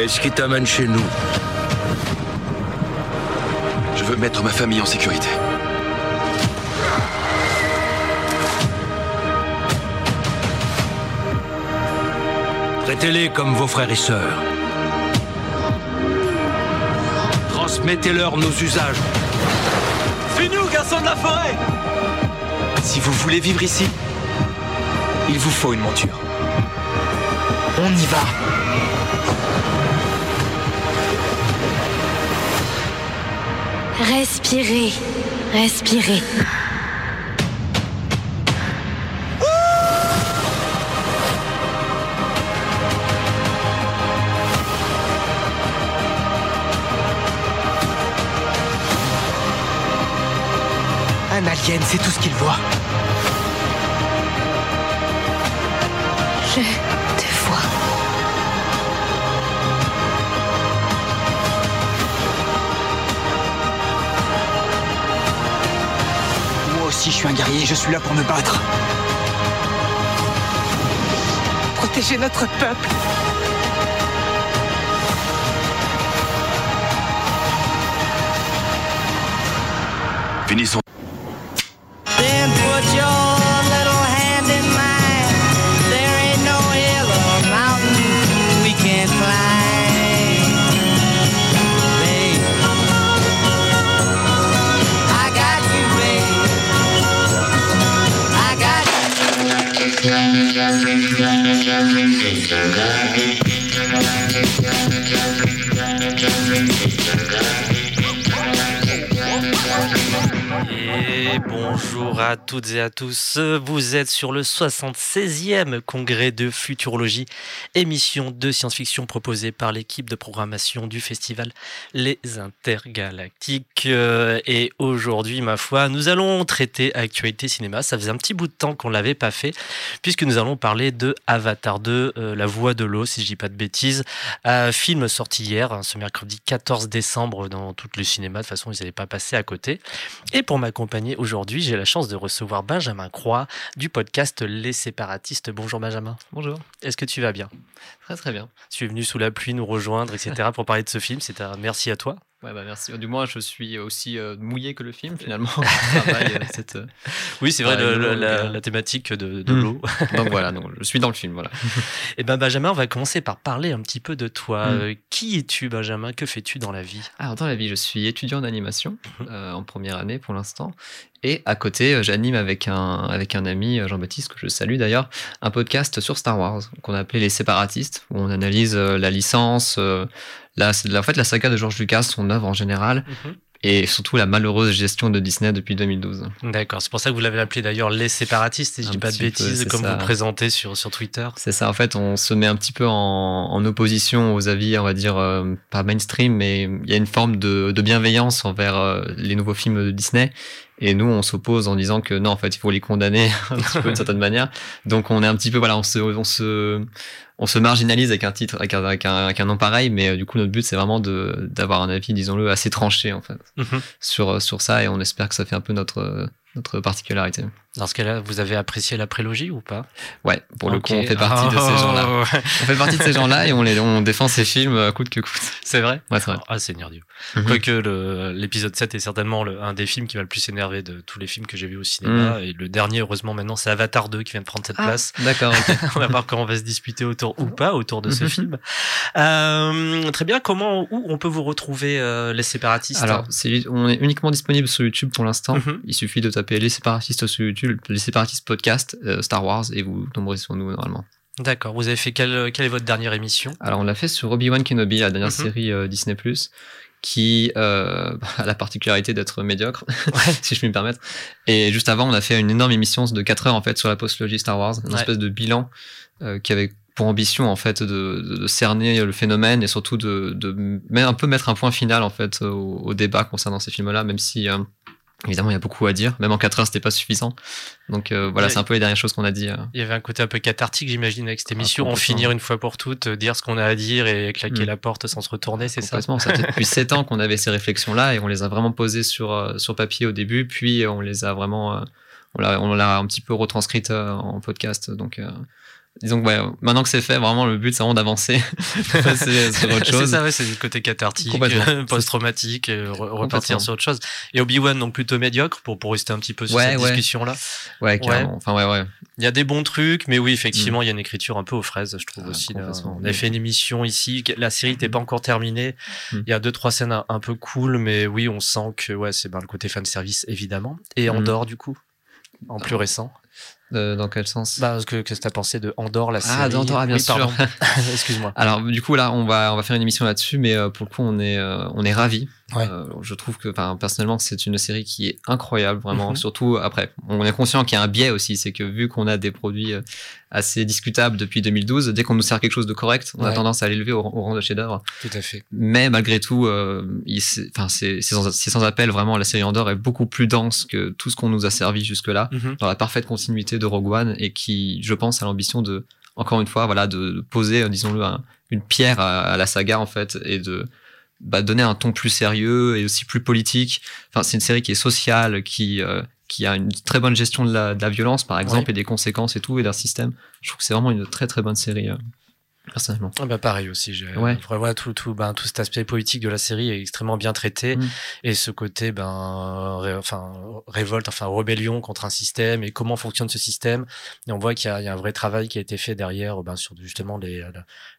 Qu'est-ce qui t'amène chez nous Je veux mettre ma famille en sécurité. Traitez-les comme vos frères et sœurs. Transmettez-leur nos usages. Suis-nous, garçon de la forêt Si vous voulez vivre ici, il vous faut une monture. On y va Respirez, respirez. Un alien, c'est tout ce qu'il voit. Suis un guerrier, je suis là pour me battre. Protéger notre peuple. Finissons. Thank you. Bonjour à toutes et à tous. Vous êtes sur le 76e congrès de futurologie, émission de science-fiction proposée par l'équipe de programmation du festival Les Intergalactiques. Euh, Et aujourd'hui, ma foi, nous allons traiter actualité cinéma. Ça faisait un petit bout de temps qu'on l'avait pas fait, puisque nous allons parler de Avatar 2, euh, La Voix de l'eau, si je dis pas de bêtises. Un film sorti hier, hein, ce mercredi 14 décembre, dans tous les cinémas. De toute façon, ils n'allaient pas passer à côté. Et pour m'accompagner aujourd'hui, j'ai la chance de recevoir Benjamin Croix du podcast Les Séparatistes. Bonjour Benjamin. Bonjour. Est-ce que tu vas bien? Très très bien. Tu es venu sous la pluie nous rejoindre, etc. pour parler de ce film. C'est un merci à toi. Ouais, bah merci. Du moins, je suis aussi euh, mouillé que le film finalement. Euh, cette, euh, Oui, c'est vrai, le- le- la, thématique de, de Mm. l'eau. Donc voilà, donc, je suis dans le film. Voilà. Et ben Benjamin, on va commencer par parler un petit peu de toi. Mm. Euh, qui es-tu, Benjamin? Que fais-tu dans la vie? Alors dans la vie, je suis étudiant d'animation euh, en première année pour l'instant. Et à côté, j'anime avec un, avec un ami, Jean-Baptiste, que je salue d'ailleurs, un podcast sur Star Wars qu'on a appelé Les Séparatistes, où on analyse la licence, euh, la, en fait la saga de George Lucas, son œuvre en général, et surtout la malheureuse gestion de Disney depuis 2012. D'accord, c'est pour ça que vous l'avez appelé d'ailleurs Les Séparatistes, si je dis pas de peu, bêtises, comme ça. vous présentez sur, sur Twitter. C'est ça, en fait, on se met un petit peu en, en opposition aux avis, on va dire, euh, pas mainstream, mais il y a une forme de, de bienveillance envers euh, les nouveaux films de Disney. Et nous, on s'oppose en disant que non, en fait, il faut les condamner un petit peu d'une certaine manière. Donc, on est un petit peu, voilà, on se, on se, on se marginalise avec un titre, avec un, avec un, avec un nom pareil, mais euh, du coup, notre but, c'est vraiment de, d'avoir un avis, disons-le, assez tranché, en fait, Mhm. sur, sur ça. Et on espère que ça fait un peu notre, notre particularité. Dans ce cas-là, vous avez apprécié la prélogie ou pas? Ouais, pour le coup, on fait partie de ces Oh, gens-là. On fait partie de ces gens-là et on, les, on défend ces films coûte que coûte. C'est vrai? Ouais, c'est vrai. Ah, Seigneur Dieu. Mhm. Quoique le- l'épisode 7 est certainement le- un des films qui m'a le plus énervé de tous les films que j'ai vus au cinéma. Et le dernier, heureusement, maintenant, c'est Avatar 2 qui vient de prendre cette Ah, place. D'accord, ok. on va voir comment on va se disputer autour ou pas autour de ce Mhm. film. Euh, très bien. Comment, où on peut vous retrouver, euh, les séparatistes? Alors, on est uniquement disponible sur YouTube pour l'instant. Mhm. Il suffit de taper les séparatistes sur YouTube, les séparatistes podcast euh, Star Wars et vous tomberez sur nous normalement. D'accord. Vous avez fait quelle, quelle est votre dernière émission? Alors, on l'a fait sur Obi-Wan Kenobi, la dernière Mhm. série euh, Disney+, qui euh, a la particularité d'être médiocre, si je puis me permettre. Et juste avant, on a fait une énorme émission de 4 heures en fait sur la postologie Star Wars, une Ouais. espèce de bilan euh, qui avait pour ambition en fait de, cerner le phénomène et surtout de, de un peu mettre un point final en fait au, au débat concernant ces films-là, même si euh, évidemment il y a beaucoup à dire. Même en 4 heures, c'était pas suffisant. Donc euh, voilà, c'est un peu les dernières choses qu'on a dit. euh. Il y avait un côté un peu cathartique, j'imagine, avec cette émission. en Ah, finir une fois pour toutes, euh, dire ce qu'on a à dire et claquer Mm. la porte sans se retourner, c'est ça? Complètement. Ça fait depuis 7 ans qu'on avait ces réflexions-là et on les a vraiment posées sur, sur papier au début, puis on les a vraiment, on l'a, on l'a un petit peu retranscrite en podcast. Donc, disons que ouais, maintenant que c'est fait, vraiment le but c'est vraiment d'avancer, passer sur autre c'est chose. ça, ouais, c'est le côté cathartique, euh, post-traumatique, euh, repartir sur autre chose. Et Obi-Wan, donc plutôt médiocre, pour, pour rester un petit peu sur Ouais, cette ouais. discussion-là. Ouais, carrément. Enfin ouais, ouais. Il y a des bons trucs, mais oui, effectivement, il y a une écriture un peu aux fraises, je trouve Ah, aussi. là. on avait fait une émission ici, la série n'était pas encore terminée. Mm. Il y a deux, trois scènes un, peu cool, mais oui, on sent que ouais, c'est ben, le côté fan service, évidemment. Et Mm. Andorre, du coup, en plus récent. Euh, dans quel sens? Bah, que- qu'est-ce que t'as pensé de Andorre, la série Ah, d'Andorre, ah, bien Oui, sûr. Excuse-moi. Alors du coup là, on va on va faire une émission là-dessus, mais euh, pour le coup on est euh, on est ravis. Ouais. Euh, je trouve que, personnellement, c'est une série qui est incroyable, vraiment. Mhm. Surtout après, on est conscient qu'il y a un biais aussi, c'est que vu qu'on a des produits euh, assez discutables depuis 2012, dès qu'on nous sert quelque chose de correct, on a tendance à l'élever au, au rang de chef-d'œuvre. Tout à fait. Mais malgré tout, euh, c'est- enfin c'est c'est sans, sans appel. Vraiment, la série Andorre est beaucoup plus dense que tout ce qu'on nous a servi jusque-là Mhm. dans la parfaite continuité de Rogue One et qui, je pense, a l'ambition de, encore une fois, voilà, de, poser, euh, disons-le, un- une pierre à, à la saga en fait et de bah, donner un ton plus sérieux et aussi plus politique. Enfin, c'est une série qui est sociale, qui euh, qui a une très bonne gestion de la, de la violence, par exemple, Ouais. et des conséquences et tout, et d'un système. Je trouve que c'est vraiment une très très bonne série, euh, personnellement. Ah bah pareil aussi. j'ai- Ouais. Vraiment, tout, tout, ben, tout cet aspect politique de la série est extrêmement bien traité. Mm. Et ce côté, ben, ré- enfin, révolte, enfin, rébellion contre un système et comment fonctionne ce système. Et on voit qu'il y, y a un vrai travail qui a été fait derrière, ben, sur justement les,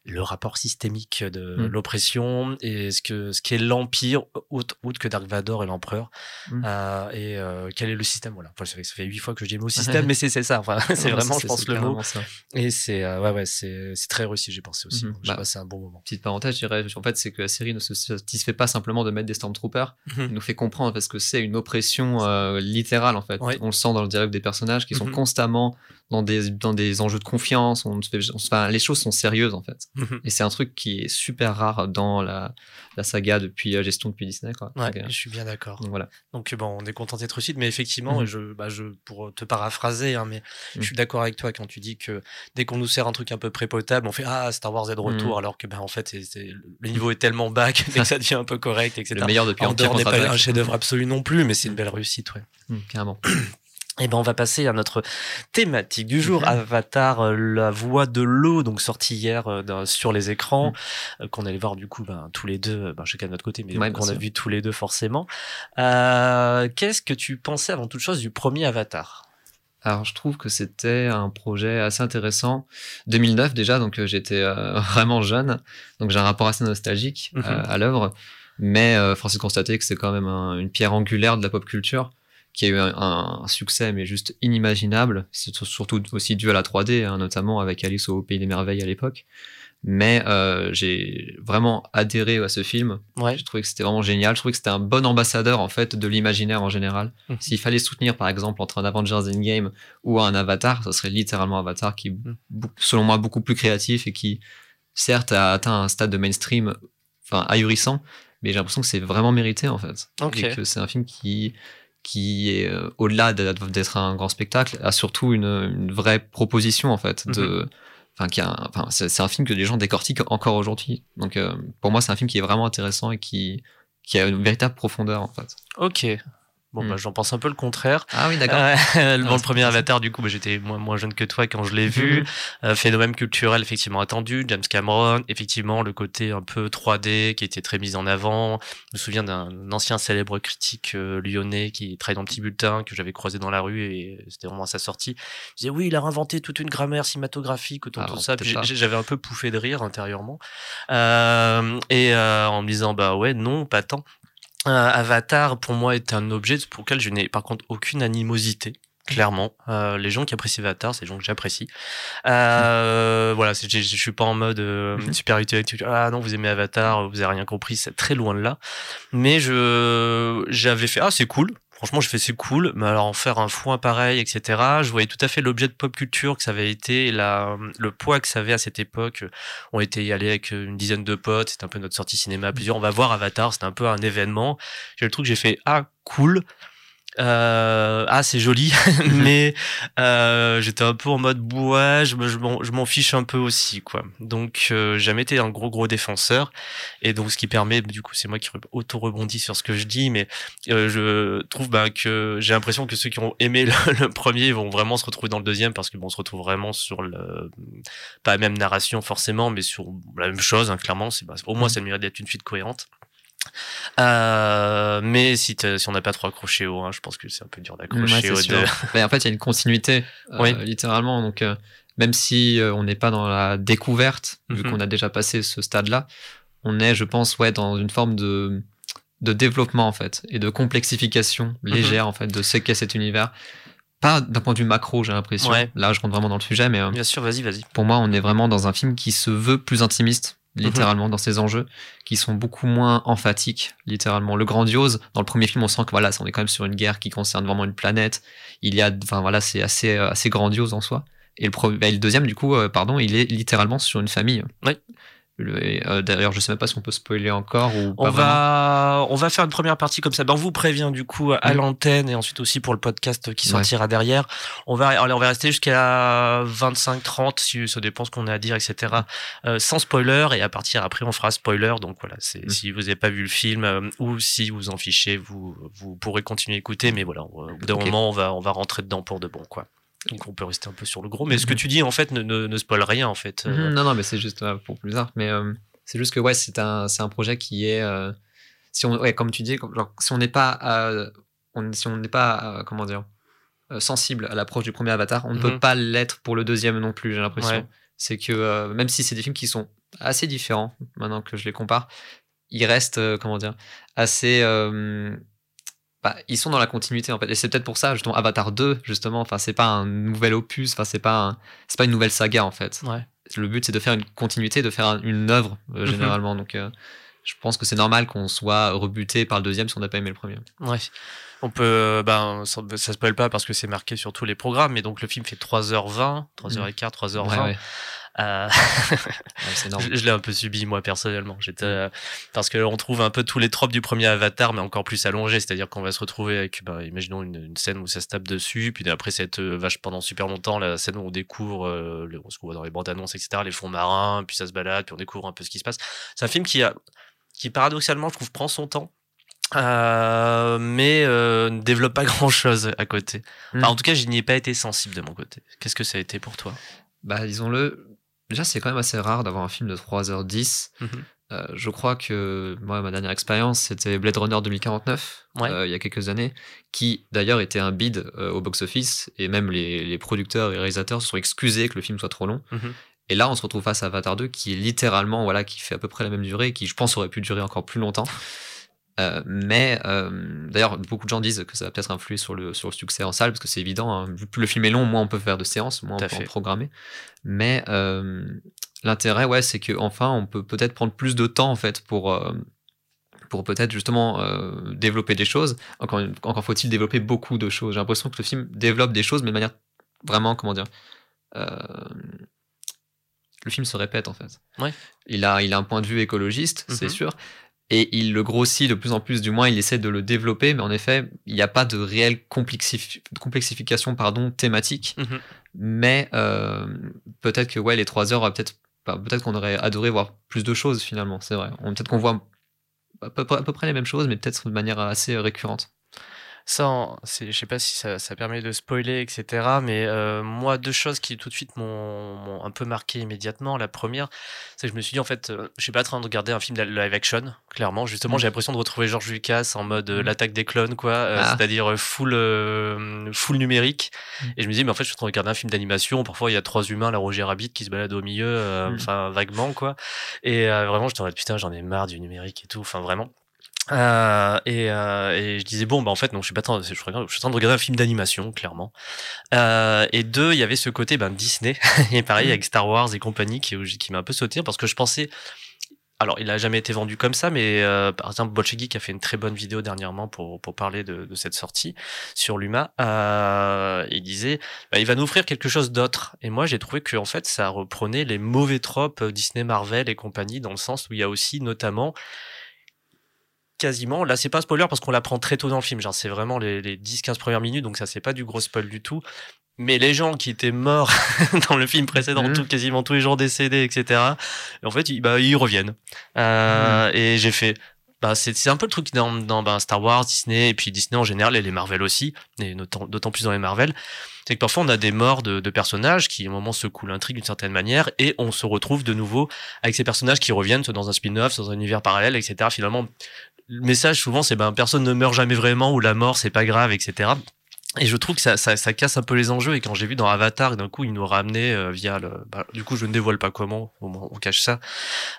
le, rapport systémique de Mm. l'oppression et ce que, ce qu'est l'empire, autre, autre que Dark Vador et l'empereur. Mm. Euh, et euh, quel est le système, voilà. Enfin, ça fait- ça fait huit fois que je dis le mot système, mais c'est ça. Enfin, c'est vraiment, je pense, le mot. ça. Et c'est, euh, ouais, ouais, c'est, très réussi, j'ai pensé aussi. J'ai Bah, passé un bon moment. Petite parenthèse, je dirais, en fait, c'est que la série ne se satisfait pas simplement de mettre des Stormtroopers. Mhm. Il nous fait comprendre parce que c'est une oppression littérale, en fait. On le sent dans le dialogue des personnages qui sont constamment dans des, dans des enjeux de confiance. On enfin, les choses sont sérieuses, en fait. Mhm. Et c'est un truc qui est super rare dans la, la saga depuis la gestion depuis Disney, quoi. Ouais, Donc, euh, je suis bien d'accord. donc voilà. Donc bon, on est content d'être suite, mais effectivement, Mhm. je, bah, je, pour te paraphraser, hein, mais Mhm. je suis d'accord avec toi quand tu dis que dès qu'on nous sert un truc un peu prépotable, on fait ah Star Wars est de retour, Mhm. alors que ben en fait le niveau est tellement bas que dès que ça devient un peu correct, etc. Le meilleur depuis Andorre n'est pas un chef-d'œuvre absolu non plus, mais c'est une belle réussite, ouais. Mhm, carrément. Et ben on va passer à notre thématique du jour, Mhm. Avatar, euh, la voix de l'eau, donc sorti hier euh, sur les écrans, euh, qu'on allait voir du coup ben, tous les deux, ben, chacun de notre côté, mais Ouais, qu'on a vu tous les deux forcément. Euh, Qu'est-ce que tu pensais avant toute chose du premier Avatar? Alors, je trouve que c'était un projet assez intéressant. 2009 déjà, donc j'étais vraiment jeune, donc j'ai un rapport assez nostalgique Mhm. à l'œuvre. Mais force est de constater que c'est quand même un- une pierre angulaire de la pop culture qui a eu un, un succès mais juste inimaginable. C'est sur- surtout aussi dû à la 3D, hein, notamment avec Alice au Pays des Merveilles à l'époque. Mais euh, j'ai vraiment adhéré à ce film. Ouais. Je trouvais que c'était vraiment génial. Je trouvais que c'était un bon ambassadeur en fait de l'imaginaire en général. Mhm. S'il fallait soutenir par exemple entre un Avengers Endgame ou un Avatar, ce serait littéralement Avatar qui, bou- selon moi, beaucoup plus créatif et qui, certes, a atteint un stade de mainstream, enfin ahurissant, mais j'ai l'impression que c'est vraiment mérité en fait. Ok. Et que c'est un film qui qui est euh, au-delà d'être un grand spectacle, a surtout une, une vraie proposition en fait de Mhm. enfin c'est un film que les gens décortiquent encore aujourd'hui. Donc euh, pour moi c'est un film qui est vraiment intéressant et qui qui a une véritable profondeur en fait. Ok. Bon, bah, j'en pense un peu le contraire. Ah oui d'accord. Euh, dans le c'est premier. Avatar, du coup, bah, j'étais moins, moins jeune que toi quand je l'ai vu. Mhm. Euh, phénomène culturel effectivement attendu. James Cameron, effectivement, le côté un peu 3D qui était très mis en avant. Je me souviens d'un ancien célèbre critique euh, lyonnais qui travaille dans le petit bulletin que j'avais croisé dans la rue et c'était vraiment à sa sortie. Il disait oui, il a inventé toute une grammaire cinématographique autour de Ah, tout ça. J'avais un peu pouffé de rire intérieurement. Euh, et euh, en me disant bah ouais, non, pas tant. Euh, Avatar, pour moi, est un objet pour lequel je n'ai par contre aucune animosité. Clairement, Euh, les gens qui apprécient Avatar, c'est les gens que j'apprécie. Euh, voilà, c'est- je je suis pas en mode euh, Mhm. supériorité. Ah non, vous aimez Avatar, vous avez rien compris, c'est très loin de là. Mais je j'avais fait ah c'est cool. Franchement, je fais c'est cool, mais alors en faire un foin pareil, etc. Je voyais tout à fait l'objet de pop culture que ça avait été, le poids que ça avait à cette époque. On était y allé avec une dizaine de potes, c'était un peu notre sortie cinéma à plusieurs. On va voir Avatar, c'était un peu un événement. J'ai le truc, j'ai fait ah cool. Euh, ah, c'est joli, mais euh, j'étais un peu en mode ouais, je, me- je m'en fiche un peu aussi, quoi. Donc, euh, j'ai jamais été un gros gros défenseur, et donc ce qui permet, du coup, c'est moi qui auto rebondis sur ce que je dis, mais euh, je trouve bah, que j'ai l'impression que ceux qui ont aimé le, le premier vont vraiment se retrouver dans le deuxième parce que bon, on se retrouve vraiment sur le pas la même narration forcément, mais sur la même chose. hein, clairement, c'est bah, au moins ça mérite d'être une suite cohérente. Euh, mais si, on n'a pas trop accroché au 1, je pense que c'est un peu dur Ouais, d'accrocher c'est au sûr. 2. Mais en fait, il y a une continuité, euh, littéralement. Donc, euh, même si on n'est pas dans la découverte, vu Mhm. qu'on a déjà passé ce stade-là, on est, je pense, ouais, dans une forme de, de développement, en fait, et de complexification Mhm. légère, en fait, de ce qu'est cet univers. Pas d'un point de vue macro, j'ai l'impression. Ouais. Là, je rentre vraiment dans le sujet, mais Bien sûr, vas-y, vas-y. pour moi, on est vraiment dans un film qui se veut plus intimiste, littéralement, dans ses enjeux, qui sont beaucoup moins emphatiques, littéralement. Le grandiose, dans le premier film, on sent que voilà, on est quand même sur une guerre qui concerne vraiment une planète. Il y a, enfin voilà, c'est assez, euh, assez grandiose en soi. Et le deuxième, du coup, euh, pardon, il est littéralement sur une famille. Oui. Euh, D'ailleurs, je sais même pas si on peut spoiler encore ou On pas vraiment. va, on va faire une première partie comme ça. Ben, on vous prévient du coup à l'antenne et ensuite aussi pour le podcast qui Ouais. sortira derrière. On va, allez, on va rester jusqu'à 25-30 si ça dépend ce qu'on a à dire, etc. Euh, sans spoiler et à partir après on fera spoiler. Donc voilà, c'est Mm. si vous n'avez pas vu le film euh, ou si vous en fichez, vous, vous pourrez continuer à écouter. Mais voilà, au bout d'un moment on va, on va rentrer dedans pour de bon quoi. Donc on peut rester un peu sur le gros. Mais ce que Mhm. tu dis en fait ne, ne, ne spoil rien en fait. Euh, Mhm, non, non, mais c'est juste euh, pour plus tard. Mais euh, c'est juste que ouais, c'est un, un projet qui est, euh, si on, ouais, comme tu dis, genre, si on n'est pas, on, si on n'est pas, comment dire, sensible à l'approche du premier Avatar, on ne peut Mhm. pas l'être pour le deuxième non plus. J'ai l'impression. Ouais. C'est que même si c'est des films qui sont assez différents, maintenant que je les compare, ils restent, comment dire, assez. Bah, ils sont dans la continuité en fait et c'est peut-être pour ça justement Avatar 2 justement enfin c'est pas un nouvel opus enfin c'est pas un- c'est pas une nouvelle saga en fait Ouais. le but c'est de faire une continuité, de faire un- une œuvre euh, Mhm. généralement. Donc euh, je pense que c'est normal qu'on soit rebuté par le deuxième si on n'a pas aimé le premier. Ouais. On peut, ben, ça, ça spoil pas parce que c'est marqué sur tous les programmes, mais donc le film fait 3h20, 3h15, 3h20. Ouais, ouais. Euh, Ouais, c'est énorme. je je l'ai un peu subi moi personnellement. J'étais euh, parce que on trouve un peu tous les tropes du premier Avatar, mais encore plus allongé. C'est-à-dire qu'on va se retrouver avec, ben, imaginons une, une scène où ça se tape dessus, puis après cette euh, vache pendant super longtemps, la scène où on découvre euh, le- ce qu'on voit dans les bandes annonces, etc., les fonds marins, puis ça se balade, puis on découvre un peu ce qui se passe. C'est un film qui a, qui paradoxalement, je trouve, prend son temps. euh, mais euh, ne développe pas grand chose à côté. Enfin, Mm. en tout cas, je n'y ai pas été sensible de mon côté. Qu'est-ce que ça a été pour toi? Bah, disons-le, déjà c'est quand même assez rare d'avoir un film de 3h10. Mhm. Euh, je crois que moi, ma dernière expérience, c'était Blade Runner 2049, Ouais. euh, il y a quelques années, qui d'ailleurs était un bid euh, au box-office, et même les, les producteurs et réalisateurs se sont excusés que le film soit trop long. Mhm. Et là, on se retrouve face à Avatar 2, qui est littéralement, voilà, qui fait à peu près la même durée, et qui, je pense, aurait pu durer encore plus longtemps. Euh, mais euh, d'ailleurs, beaucoup de gens disent que ça va peut-être influer sur le, sur le succès en salle, parce que c'est évident, hein, plus le film est long, moins on peut faire de séances, moins Tout on peut en fait. programmer. Mais euh, l'intérêt, ouais, c'est qu'enfin, on peut peut-être prendre plus de temps, en fait, pour, pour peut-être justement euh, développer des choses. Encore, faut-il développer beaucoup de choses. J'ai l'impression que le film développe des choses, mais de manière vraiment, comment dire, euh, le film se répète en fait. Ouais. Il a, il a un point de vue écologiste, c'est Mhm. sûr, et il le grossit de plus en plus, du moins il essaie de le développer, mais en effet, il n'y a pas de réelle complexif- complexification pardon, thématique. Mhm. Mais euh, peut-être que ouais, les trois heures, peut-être bah, peut-être qu'on aurait adoré voir plus de choses finalement, c'est vrai. Peut-être qu'on voit à peu, près- à peu près les mêmes choses, mais peut-être de manière assez récurrente. Ça, en- c'est- je sais pas si ça, ça permet de spoiler, etc. Mais euh, moi, deux choses qui tout de suite m'ont un peu marqué immédiatement. La première, c'est que je me suis dit, en fait, euh, je suis pas en train de regarder un film de live action, clairement. Justement, Mm. j'ai l'impression de retrouver George Lucas en mode euh, Mm. l'attaque des clones, quoi. euh, Ah. C'est-à-dire euh, full, full numérique. Mm. Et je me dis, mais en fait, je suis en train de regarder un film d'animation. Parfois, il y a trois humains, la Roger Rabbit, qui se baladent au milieu, Mm. enfin, vaguement, quoi. Et euh, vraiment, je te putain, j'en ai marre du numérique et tout. Enfin, vraiment. Euh, et, euh, et je disais bon bah en fait non je suis pas en train- je, suis en train de regarder un film d'animation clairement. Euh, et deux il y avait ce côté ben Disney. Et pareil Mhm. avec Star Wars et compagnie qui, qui m'a un peu sauté parce que je pensais alors il a jamais été vendu comme ça mais euh, par exemple Bolshevik a fait une très bonne vidéo dernièrement pour, pour parler de, de cette sortie sur l'UMA. Euh, il disait bah, il va nous offrir quelque chose d'autre. Et moi j'ai trouvé que en fait ça reprenait les mauvais tropes Disney Marvel et compagnie dans le sens où il y a aussi notamment quasiment. Là, c'est pas un spoiler parce qu'on l'apprend très tôt dans le film. Genre, c'est vraiment les, les 10-15 premières minutes, donc ça, c'est pas du gros spoil du tout. Mais les gens qui étaient morts dans le film précédent, Mhm. tout, quasiment tous les gens décédés, etc., en fait, ils, bah, ils reviennent. Euh, Et j'ai fait. Bah, c'est un peu le truc dans, dans bah, Star Wars, Disney, et puis Disney en général, et les Marvel aussi, et d'autant plus dans les Marvel. C'est que parfois on a des morts de, de personnages qui, à un moment, secouent l'intrigue d'une certaine manière, et on se retrouve de nouveau avec ces personnages qui reviennent, soit dans un spin-off, soit dans un univers parallèle, etc. Finalement, le message souvent, c'est ben personne ne meurt jamais vraiment, ou la mort, c'est pas grave, etc. Et je trouve que ça, ça, ça casse un peu les enjeux. Et quand j'ai vu dans Avatar, d'un coup, ils nous ramenaient euh, via le. bah, du coup, je ne dévoile pas comment, on cache ça.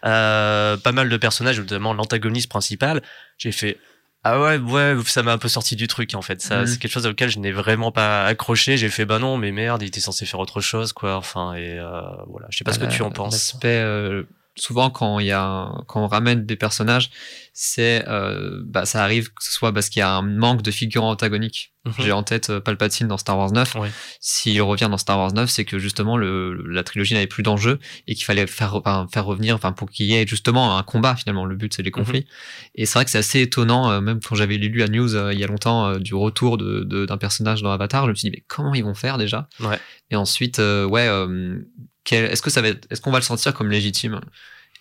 Euh, pas mal de personnages, notamment l'antagoniste principal. J'ai fait. Ah ouais, ouais, ça m'a un peu sorti du truc en fait. Ça, Mhm. c'est quelque chose auquel je n'ai vraiment pas accroché. J'ai fait bah non, mais merde, il était censé faire autre chose quoi. Enfin et euh, voilà, je sais pas ce que tu en penses. L'aspect, euh, souvent quand il y a, un- quand on ramène des personnages, c'est, euh, bah, ça arrive que ce soit parce qu'il y a un manque de figurants antagoniques. Mhm. J'ai en tête euh, Palpatine dans Star Wars 9. Oui. S'il revient dans Star Wars 9, c'est que justement le, la trilogie n'avait plus d'enjeu et qu'il fallait faire, enfin, faire revenir, enfin, pour qu'il y ait justement un combat finalement. Le but, c'est les conflits. Et c'est vrai que c'est assez étonnant, euh, même quand j'avais lu la news euh, il y a longtemps euh, du retour de, de- d'un personnage dans Avatar, je me suis dit, mais comment ils vont faire déjà? Ouais. Et ensuite, ouais, est-ce que ça va être- est-ce qu'on va le sentir comme légitime?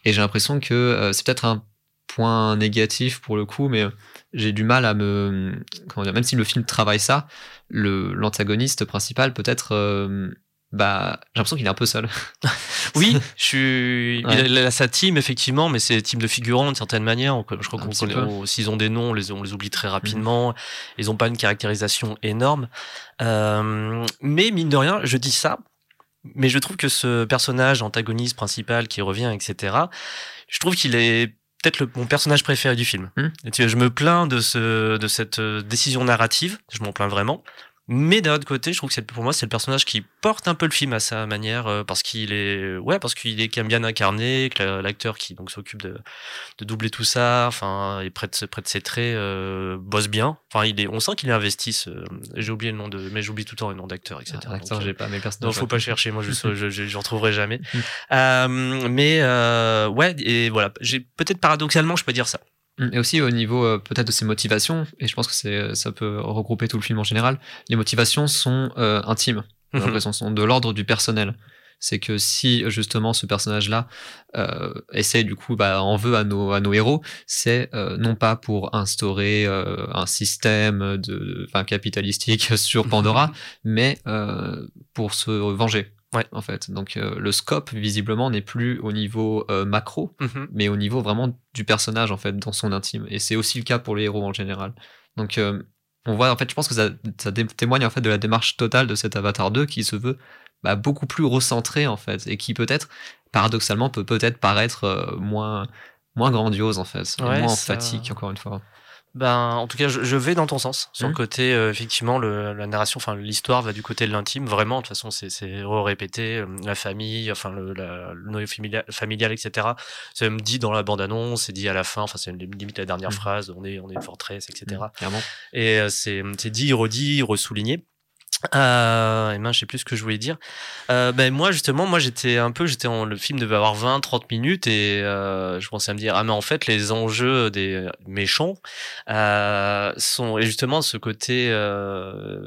Et j'ai l'impression que euh, c'est peut-être un point négatif pour le coup, mais j'ai du mal à me, comment dire, même si le film travaille ça, le l'antagoniste principal peut-être, euh, bah, j'ai l'impression qu'il est un peu seul. Oui, je suis. Ouais. Il a, il a sa team effectivement, mais c'est des teams de figurants d'une certaine manière. Je crois qu'on S'ils ont des noms, on les, on les oublie très rapidement. Ils ont pas une caractérisation énorme. Euh, mais mine de rien, je dis ça. Mais je trouve que ce personnage antagoniste principal qui revient, etc. Je trouve qu'il est peut-être mon personnage préféré du film. Hmm. Je me plains de ce de cette euh, décision narrative. Je m'en plains vraiment. Mais d'un autre côté, je trouve que pour moi, c'est le personnage qui porte un peu le film à sa manière, euh, parce qu'il est, ouais, parce qu'il est quand même bien incarné, que la- l'acteur qui donc s'occupe de, de doubler tout ça, enfin, est près de, près de ses traits, euh, bosse bien. Enfin, il est, on sent qu'il est investi. j'ai oublié le nom de, mais j'oublie tout le temps le nom d'acteur, etc. Ah, L'acteur, euh, j'ai pas, mais le non, faut pas chercher. Moi, je, je, je- j'en trouverai jamais. Mm. Euh, mais euh, ouais, et voilà. J'ai peut-être paradoxalement, je peux dire ça. Et aussi au niveau euh, peut-être de ses motivations, et je pense que c'est ça peut regrouper tout le film en général, les motivations sont euh, intimes, j'ai Mhm. l'impression, sont de l'ordre du personnel. C'est que si justement ce personnage-là euh, essaie du coup, bah, en veut à nos, à nos héros, c'est euh, non pas pour instaurer euh, un système de, capitalistique sur Pandora, mais euh, pour se venger. Ouais. En fait, donc euh, le scope visiblement n'est plus au niveau euh, macro, Mhm. mais au niveau vraiment du personnage en fait dans son intime et c'est aussi le cas pour les héros en général donc euh, on voit en fait je pense que ça, témoigne en fait de la démarche totale de cet Avatar 2 qui se veut bah, beaucoup plus recentré en fait et qui peut-être paradoxalement peut peut-être paraître moins moins grandiose en fait Ouais, moins ça- emphatique encore une fois Ben, en tout cas, je, je vais dans ton sens. Sur le côté, euh, effectivement, le, la narration, enfin, l'histoire va du côté de l'intime. Vraiment, de toute façon, c'est, c'est répété. euh, La famille, enfin, le, la, le noyau familial, familial, etc. C'est même dit dans la bande-annonce, c'est dit à la fin. Enfin, c'est limite la dernière Mhm. phrase. On est, on est une forteresse, etc. clairement Et euh, c'est, c'est dit, redit, ressouligné. Euh, et ben, je sais plus ce que je voulais dire. Euh, ben, moi, justement, moi, j'étais un peu, j'étais en, le film devait avoir 20, 30 minutes et euh, je commençais à me dire, ah, mais en fait, les enjeux des méchants euh, sont, et justement, ce côté,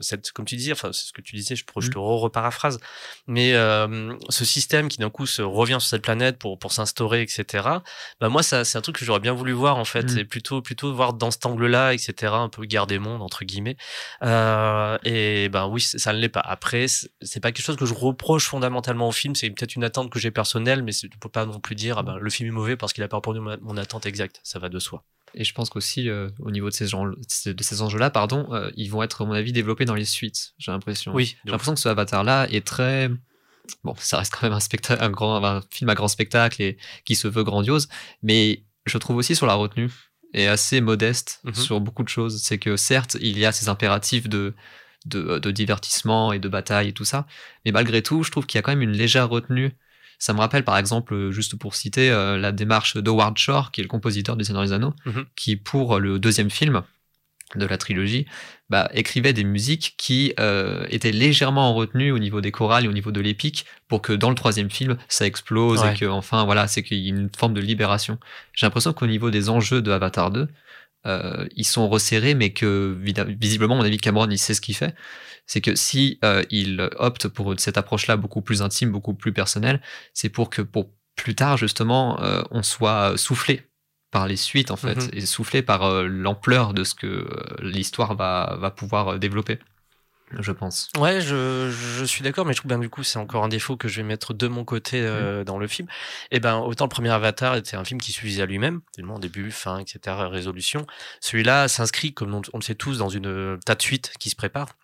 cette, comme tu disais, enfin, c'est ce que tu disais, je, je te reparaphrase, mais ce système qui d'un coup se revient sur cette planète pour, pour s'instaurer, etc. Ben, moi, ça, c'est un truc que j'aurais bien voulu voir, en fait, Mm. et plutôt, plutôt voir dans cet angle-là, etc., un peu guerre des mondes, entre guillemets. Et ben oui, ça ne l'est pas. Après, c'est pas quelque chose que je reproche fondamentalement au film. C'est peut-être une attente que j'ai personnelle, mais tu peux pas non plus dire ah ben, le film est mauvais parce qu'il a pas répondu à mon attente exacte. Ça va de soi. et je pense qu'aussi euh, au niveau de ces, gens, de ces enjeux-là pardon euh, ils vont être à mon avis développés dans les suites j'ai l'impression Oui. J'ai l'impression que ce Avatar-là est très. Bon, ça reste quand même un, spectacle, un, grand, un film à grand spectacle et qui se veut grandiose, mais je trouve aussi sur la retenue est assez modeste Mhm. sur beaucoup de choses. C'est que certes, il y a ces impératifs de, de, de divertissement et de bataille et tout ça, mais malgré tout, je trouve qu'il y a quand même une légère retenue. Ça me rappelle par exemple, juste pour citer, euh, la démarche d'Howard Shore, qui est le compositeur du Seigneur des Anneaux, Mhm. qui pour le deuxième film de la trilogie, bah, écrivait des musiques qui euh, étaient légèrement en retenue au niveau des chorales et au niveau de l'épique pour que dans le troisième film ça explose Ouais. et que enfin voilà c'est qu'il y ait une forme de libération. J'ai l'impression qu'au niveau des enjeux de Avatar 2, euh, ils sont resserrés, mais que visiblement, à mon avis, Cameron, il sait ce qu'il fait. C'est que si euh, il opte pour cette approche-là beaucoup plus intime, beaucoup plus personnelle, c'est pour que pour plus tard, justement, euh, on soit soufflé par les suites, en fait, Mhm. et soufflé par euh, l'ampleur de ce que euh, l'histoire va, va pouvoir euh, développer, je pense. Ouais, je, je suis d'accord, mais je trouve bien du coup c'est encore un défaut que je vais mettre de mon côté euh, dans le film. Et ben autant le premier Avatar était un film qui suffisait à lui-même, tellement début, fin, etc., résolution. Celui-là s'inscrit, comme on, on le sait tous, dans une euh, tas de suites qui se préparent.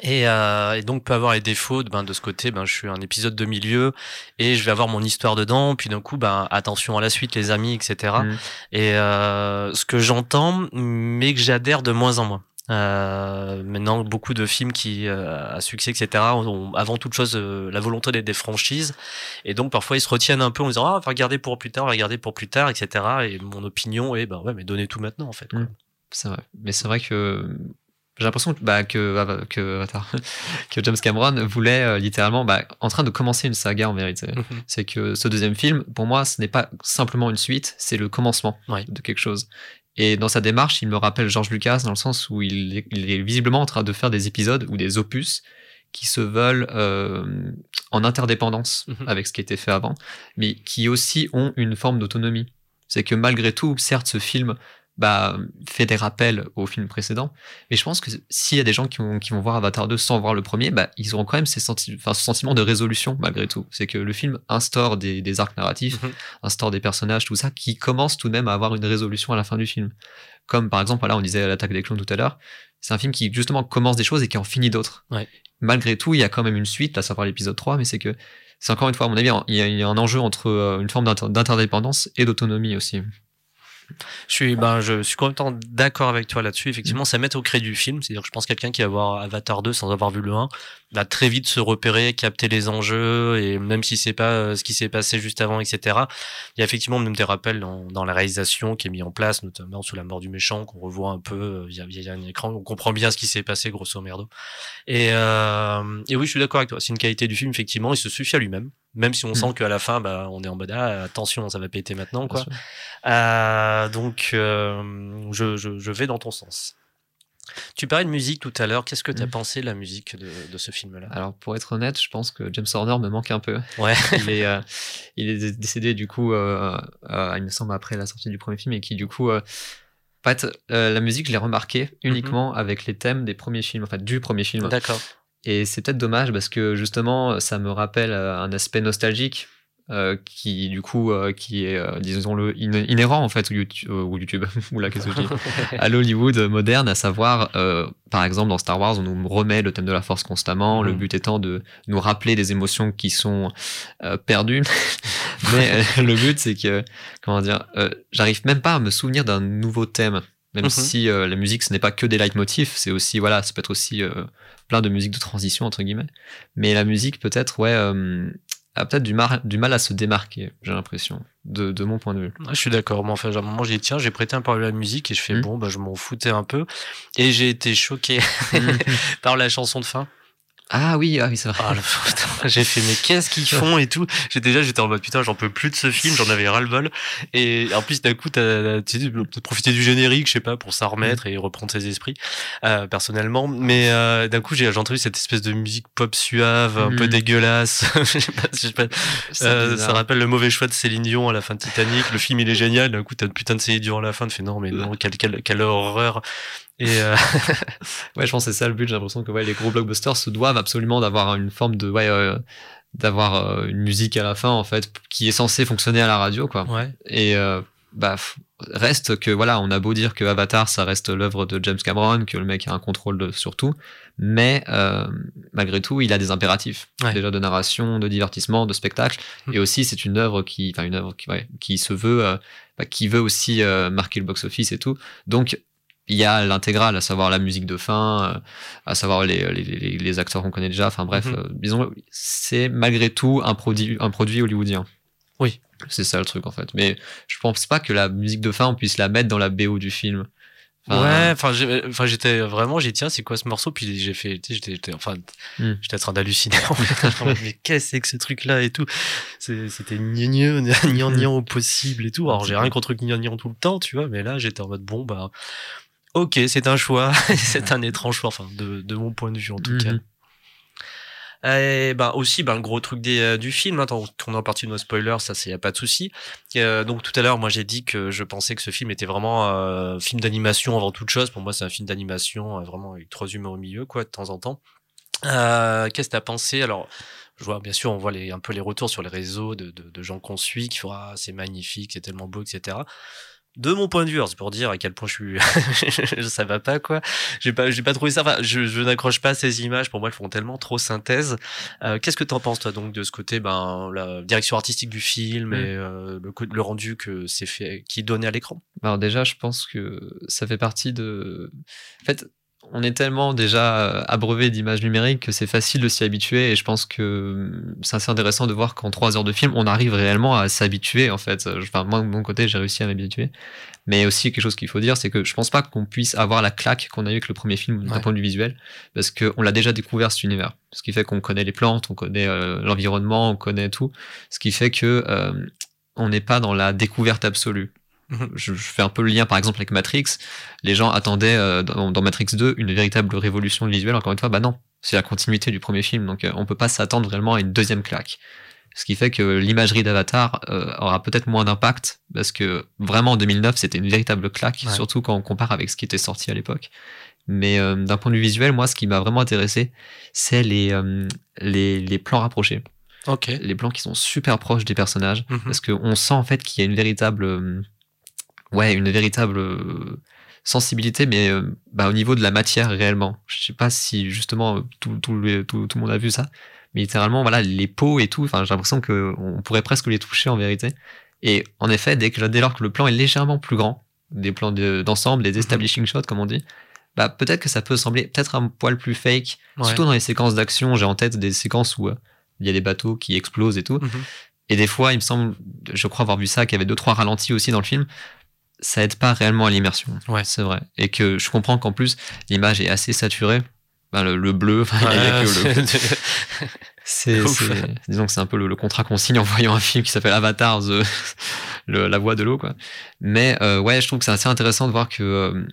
Et, euh, et donc peut avoir les défauts de, ben, de ce côté, ben, je suis un épisode de milieu et je vais avoir mon histoire dedans, puis d'un coup, ben, attention à la suite, les amis, etc. Mhm. Et euh, ce que j'entends, mais que j'adhère de moins en moins. Euh, maintenant, beaucoup de films qui euh, à succès, etc., ont avant toute chose euh, la volonté d'être des franchises, et donc parfois ils se retiennent un peu en disant ah, on va regarder pour plus tard, on va regarder pour plus tard, etc. Et mon opinion est ben ouais, mais donnez tout maintenant en fait. quoi. Mm. C'est vrai. Mais c'est vrai que j'ai l'impression que, bah, que, que, Avatar, que James Cameron voulait euh, littéralement bah, en train de commencer une saga en vérité. Mhm. C'est que ce deuxième film, pour moi, ce n'est pas simplement une suite, c'est le commencement Ouais. de quelque chose. Et dans sa démarche, il me rappelle George Lucas dans le sens où il est, il est visiblement en train de faire des épisodes ou des opus qui se veulent euh, en interdépendance Mhm. avec ce qui était fait avant, mais qui aussi ont une forme d'autonomie. C'est que malgré tout, certes, ce film bah, fait des rappels au film précédent, mais je pense que s'il y a des gens qui vont, qui vont voir Avatar 2 sans voir le premier, bah, ils auront quand même ces senti enfin, ce sentiment de résolution malgré tout. C'est que le film instaure des, des arcs narratifs, Mhm. instaure des personnages, tout ça, qui commencent tout de même à avoir une résolution à la fin du film. Comme par exemple, là, on disait l'attaque des clones tout à l'heure, c'est un film qui justement commence des choses et qui en finit d'autres. Ouais. Malgré tout, il y a quand même une suite, à savoir l'épisode 3, mais c'est que c'est encore une fois, à mon avis, il y a, il y a un enjeu entre euh, une forme d'inter- d'interdépendance et d'autonomie aussi. Je suis, ben, je suis complètement d'accord avec toi là-dessus. Effectivement, ça met au crédit du film. C'est-à-dire que je pense que quelqu'un qui va voir Avatar 2 sans avoir vu le 1 va très vite se repérer, capter les enjeux et même si c'est pas euh, ce qui s'est passé juste avant, etc. Il y a effectivement même des rappels dans, dans la réalisation qui est mis en place, notamment sous la mort du méchant, qu'on revoit un peu euh, via, via un écran. On comprend bien ce qui s'est passé, grosso merdo. Et, euh, et oui, je suis d'accord avec toi. C'est une qualité du film, effectivement. Il se suffit à lui-même. Même si on Mm. sent qu'à la fin, bah, on est en mode, ah, attention, ça va péter maintenant, quoi. Euh, donc, euh, je, je, je vais dans ton sens. Tu parlais de musique tout à l'heure. Qu'est-ce que tu as Mm. pensé de la musique de, de ce film-là? Alors, pour être honnête, je pense que James Horner me manque un peu. Ouais. il, est, euh, il est décédé, du coup, il me semble, après la sortie du premier film, et qui, du coup, en fait, la musique, je l'ai remarqué uniquement avec les thèmes des premiers films, en fait, du premier film. D'accord. Et c'est peut-être dommage parce que justement, ça me rappelle euh, un aspect nostalgique euh, qui, du coup, euh, qui est, euh, disons-le, in- inhérent en fait au YouTube, euh, au YouTube ou là, qu'est-ce que je dis, à l'Hollywood moderne, à savoir, euh, par exemple, dans Star Wars, on nous remet le thème de la Force constamment, le Mhm. but étant de nous rappeler des émotions qui sont euh, perdues. Mais euh, le but, c'est que, comment dire, euh, j'arrive même pas à me souvenir d'un nouveau thème. Même Mhm. si euh, la musique, ce n'est pas que des leitmotifs, c'est aussi, voilà, ça peut être aussi euh, plein de musique de transition, entre guillemets. Mais la musique, peut-être, ouais, euh, a peut-être du, du mal à se démarquer, j'ai l'impression, de, de mon point de vue. Je suis d'accord. Moi, enfin, à un moment, j'ai dit, tiens, j'ai prêté un peu à la musique et je fais, Mm. bon, bah, je m'en foutais un peu. Et j'ai été choqué par la chanson de fin. Ah oui, ah oui, c'est vrai. Ah, le- j'ai fait, mais qu'est-ce qu'ils font et tout. J'étais déjà, j'étais en mode, putain, j'en peux plus de ce film, j'en avais ras-le-bol. Et en plus, d'un coup, t'as, peut-être profiter du générique, je sais pas, pour s'en remettre et reprendre ses esprits, euh, personnellement. Mais, euh, d'un coup, j'ai, j'ai entendu cette espèce de musique pop suave, un peu Mm. dégueulasse. je sais pas, je sais pas. C'est Euh, ça rappelle le mauvais choix de Céline Dion à la fin de Titanic. Le film, il est génial. D'un coup, t'as une putain de Céline Dion à la fin. Tu fais non, mais non, quelle, quelle, quelle horreur. Et, euh, Ouais, je pense que c'est ça le but. J'ai l'impression que ouais, les gros blockbusters se doivent absolument d'avoir une forme de. Ouais, euh, d'avoir euh, une musique à la fin, en fait, qui est censée fonctionner à la radio, quoi. ouais. Et euh, bah, reste que, voilà, on a beau dire que Avatar, ça reste l'œuvre de James Cameron, que le mec a un contrôle de, sur tout, mais euh, malgré tout, il a des impératifs. Ouais. Déjà de narration, de divertissement, de spectacle. Hmm. Et aussi, c'est une œuvre qui, enfin, une œuvre qui, ouais, qui se veut, bah, qui veut aussi marquer le box-office et tout. Donc, il y a l'intégrale, à savoir la musique de fin, euh, à savoir les, les, les, les acteurs qu'on connaît déjà. Enfin bref, Mhm. euh, disons, c'est malgré tout un produit, un produit hollywoodien. Oui. C'est ça le truc en fait. Mais je pense pas que la musique de fin, on puisse la mettre dans la BO du film. Enfin, ouais, enfin, j'étais vraiment, j'ai dit, tiens, c'est quoi ce morceau? Puis j'ai fait, j'étais, enfin, Hmm. j'étais en train d'halluciner. en fait. Mais qu'est-ce que c'est que ce truc-là et tout? C'était gnignon, gnignon au possible et tout. Alors, j'ai rien contre gnignon tout le temps, tu vois, mais là, j'étais en mode, bon, bah, ok, c'est un choix. c'est un étrange choix, enfin, de, de mon point de vue, en tout cas. Mhm. Et ben aussi, ben, le gros truc des, euh, du film, hein, tant qu'on est en partie de nos spoilers, ça, c'est y a pas de souci. Euh, donc tout à l'heure, moi, j'ai dit que je pensais que ce film était vraiment un film d'animation avant toute chose. Pour moi, c'est un film d'animation, euh, vraiment avec trois humains au milieu, quoi, de temps en temps. Euh, Qu'est-ce que t'as pensé? Alors, je vois, bien sûr, on voit les, un peu les retours sur les réseaux de, de, de gens qu'on suit qui font ah, c'est magnifique, c'est tellement beau, etc. De mon point de vue, c'est pour dire à quel point je suis, ça va pas quoi. J'ai pas, j'ai pas trouvé ça. Enfin, je, je n'accroche pas à ces images. Pour moi, elles font tellement trop synthèse. Euh, Qu'est-ce que t'en penses toi donc de ce côté, ben la direction artistique du film Mm. et euh, le, le rendu que c'est fait, qui est donné à l'écran? Alors déjà, je pense que ça fait partie de... En fait, on est tellement déjà euh, abreuvé d'images numériques que c'est facile de s'y habituer et je pense que hum, c'est assez intéressant de voir qu'en trois heures de film, on arrive réellement à s'habituer en fait. Euh, Enfin, moi, de mon côté, j'ai réussi à m'habituer. Mais aussi, quelque chose qu'il faut dire, c'est que je pense pas qu'on puisse avoir la claque qu'on a eu avec le premier film d'un Ouais. point de vue visuel parce qu'on l'a déjà découvert cet univers. Ce qui fait qu'on connaît les plantes, on connaît euh, l'environnement, on connaît tout. Ce qui fait que euh, on n'est pas dans la découverte absolue. je, je fais un peu le lien par exemple avec Matrix. Les gens attendaient euh, dans, dans Matrix 2 une véritable révolution visuelle. Encore une fois, bah non, c'est la continuité du premier film, donc euh, on peut pas s'attendre vraiment à une deuxième claque. Ce qui fait que l'imagerie d'Avatar euh, aura peut-être moins d'impact parce que vraiment en 2009 c'était une véritable claque, Ouais. surtout quand on compare avec ce qui était sorti à l'époque. Mais euh, d'un point de vue visuel, moi, ce qui m'a vraiment intéressé, c'est les, euh, les les plans rapprochés, Ok. les plans qui sont super proches des personnages Mhm. parce qu'on sent en fait qu'il y a une véritable euh, ouais une véritable euh, sensibilité mais euh, bah, au niveau de la matière réellement je sais pas si justement euh, tout, tout, le, tout, tout le monde a vu ça mais littéralement voilà les peaux et tout enfin j'ai l'impression que on pourrait presque les toucher en vérité et en effet dès que dès lors que le plan est légèrement plus grand des plans de- d'ensemble des establishing shots comme on dit bah peut-être que ça peut sembler peut-être un poil plus fake Ouais. surtout dans les séquences d'action j'ai en tête des séquences où euh, il y a des bateaux qui explosent et tout Mhm. et des fois, il me semble, je crois avoir vu ça, qu'il y avait deux, trois ralentis aussi dans le film. Ça aide pas réellement à l'immersion. Ouais. C'est vrai. Et que je comprends qu'en plus, l'image est assez saturée. Ben, le, le bleu, enfin, il y a- il y a que le- Ouais, c'est, disons que c'est un peu le, le contrat qu'on signe en voyant un film qui s'appelle Avatar, The- le- la voix de l'eau, quoi. Mais euh, ouais, je trouve que c'est assez intéressant de voir que, euh,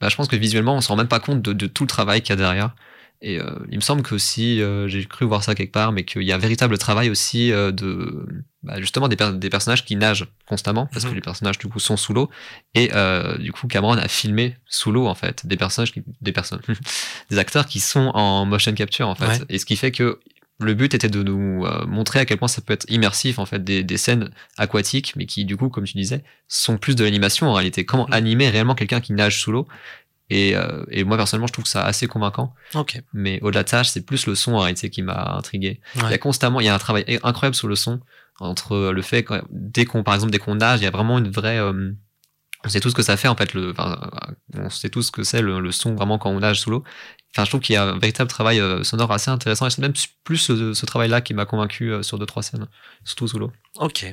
bah, je pense que visuellement, on se rend même pas compte de, de tout le travail qu'il y a derrière. Et euh, il me semble que aussi, euh, j'ai cru voir ça quelque part, mais qu'il y a un véritable travail aussi euh, de, bah, justement, des, per- des personnages qui nagent constamment, parce Mhm. que les personnages du coup sont sous l'eau. Et euh, du coup, Cameron a filmé sous l'eau en fait des personnages, qui- des personnes, des acteurs qui sont en motion capture en fait. Ouais. Et ce qui fait que le but était de nous euh, montrer à quel point ça peut être immersif en fait des, des scènes aquatiques, mais qui du coup, comme tu disais, sont plus de l'animation en réalité. Comment Mhm. animer réellement quelqu'un qui nage sous l'eau et, euh, et moi personnellement, je trouve ça assez convaincant. ok. Mais au-delà de ça, c'est plus le son réalité qui m'a intrigué. Il y a constamment, il y a un travail incroyable sur le son entre le fait que dès qu'on, par exemple, dès qu'on nage, il y a vraiment une vraie euh, on sait tout ce que ça fait en fait le enfin, on sait tout ce que c'est le, le son vraiment quand on nage sous l'eau enfin je trouve qu'il y a un véritable travail euh, sonore assez intéressant et c'est même plus ce, ce travail là qui m'a convaincu euh, sur deux trois scènes surtout sous l'eau Ok.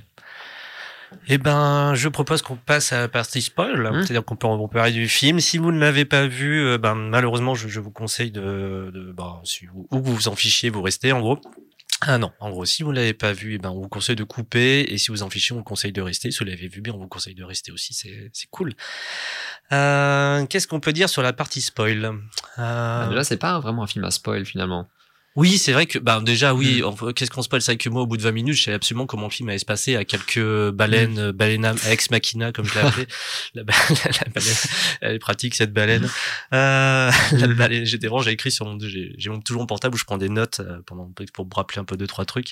Eh ben, je propose qu'on passe à la partie spoil. Hmm. C'est-à-dire qu'on peut, on peut parler du film. Si vous ne l'avez pas vu, euh, ben, malheureusement, je, je vous conseille de, de bah, si vous, ou vous vous en fichez, vous restez, en gros. Ah non, en gros, si vous ne l'avez pas vu, eh ben, on vous conseille de couper. Et si vous en fichez, on vous conseille de rester. Si vous l'avez vu bien, on vous conseille de rester aussi. C'est, c'est cool. Euh, qu'est-ce qu'on peut dire sur la partie spoil? Euh, Ah, déjà c'est pas vraiment un film à spoil finalement Oui, c'est vrai que bah déjà oui, Mm. qu'est-ce qu'on c'est vrai que moi au bout de 20 minutes, je savais absolument comment le film allait se passer à quelques baleines, euh, baleines ex machina comme je l'ai appelé. la, ba- la baleine, elle est pratique cette baleine. Euh, la baleine, j'étais vraiment j'ai écrit sur mon j'ai j'ai mon- toujours mon portable où je prends des notes euh, pendant pour me rappeler un peu deux trois trucs.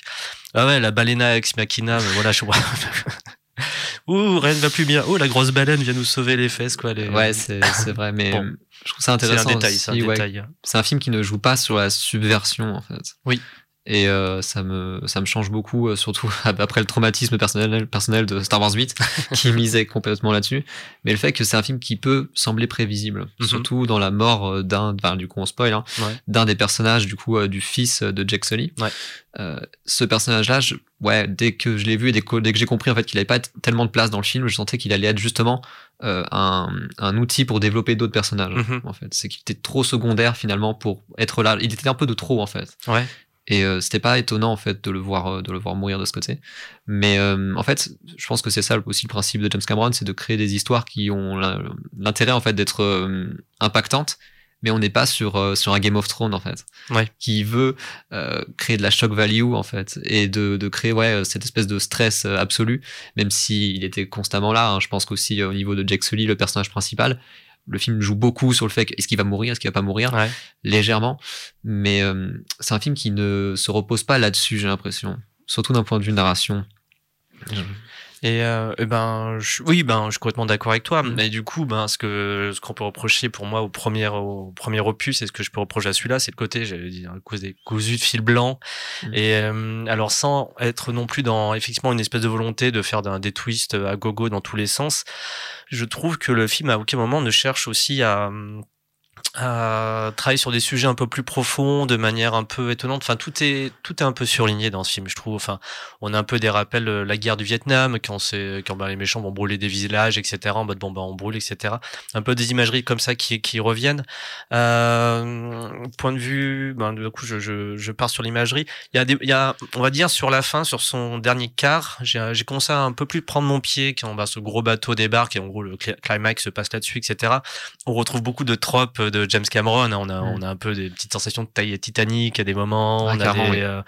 Ah ouais, la baleine ex machina, mais voilà, je Ouh, rien ne va plus bien. Oh, la grosse baleine vient nous sauver les fesses quoi, les- ouais c'est c'est vrai mais Bon. Je trouve ça c'est un intéressant détail, c'est un ouais. détail. c'est un film qui ne joue pas sur la subversion en fait Oui. Et euh, ça, me, ça me change beaucoup, euh, surtout après le traumatisme personnel, personnel de Star Wars 8, qui misait complètement là-dessus. Mais le fait que c'est un film qui peut sembler prévisible, Mhm. surtout dans la mort euh, d'un, enfin, du coup on spoil, hein, Ouais. d'un des personnages du coup euh, du fils de Jack Sully. Ouais. Ce personnage-là, ouais, dès que je l'ai vu et dès que, dès que j'ai compris en fait qu'il n'avait pas tellement de place dans le film, je sentais qu'il allait être justement euh, un, un outil pour développer d'autres personnages. Mhm. En fait, c'est qu'il était trop secondaire finalement pour être là. Il était un peu de trop en fait. Ouais. Et euh, c'était pas étonnant en fait de le voir euh, de le voir mourir de ce côté. Mais euh, en fait, je pense que c'est ça aussi le principe de James Cameron, c'est de créer des histoires qui ont l'intérêt en fait d'être euh, impactantes. Mais on n'est pas sur sur un Game of Thrones en fait, Ouais. qui veut créer de la shock value en fait et de, de créer ouais cette espèce de stress absolu, même si il était constamment là. hein. Je pense qu'aussi au niveau de Jack Sully, le personnage principal, le film joue beaucoup sur le fait que est-ce qu'il va mourir, est-ce qu'il va pas mourir, Ouais. légèrement. Mais euh, c'est un film qui ne se repose pas là-dessus, j'ai l'impression. Surtout d'un point de vue narration. Et, euh, ben, je, oui, ben, je suis complètement d'accord avec toi. Mais du coup, ben, ce que ce qu'on peut reprocher pour moi au premier au premier opus, et ce que je peux reprocher à celui-là, c'est le côté, j'allais dire, à cause des cousus de fil blanc. Mm. Et euh, alors, sans être non plus dans effectivement une espèce de volonté de faire des twists à gogo dans tous les sens, je trouve que le film à aucun moment ne cherche aussi à à travailler sur des sujets un peu plus profonds, de manière un peu étonnante. Enfin, tout est tout est un peu surligné dans ce film, je trouve. Enfin, on a un peu des rappels de la guerre du Vietnam quand c'est quand ben, les méchants vont brûler des villages, etc. En mode bon ben on brûle, etc. Un peu des imageries comme ça qui qui reviennent. Euh, point de vue, ben du coup je je, je pars sur l'imagerie. Il y a des il y a on va dire sur la fin, sur son dernier quart, j'ai j'ai commencé à un peu plus prendre mon pied quand ben, ce gros bateau débarque et en gros le cli- climax se passe là-dessus, etc. On retrouve beaucoup de tropes de James Cameron. hein. On a Mm. on a un peu des petites sensations de taille Titanic à des moments. Ah, on a des oui. euh,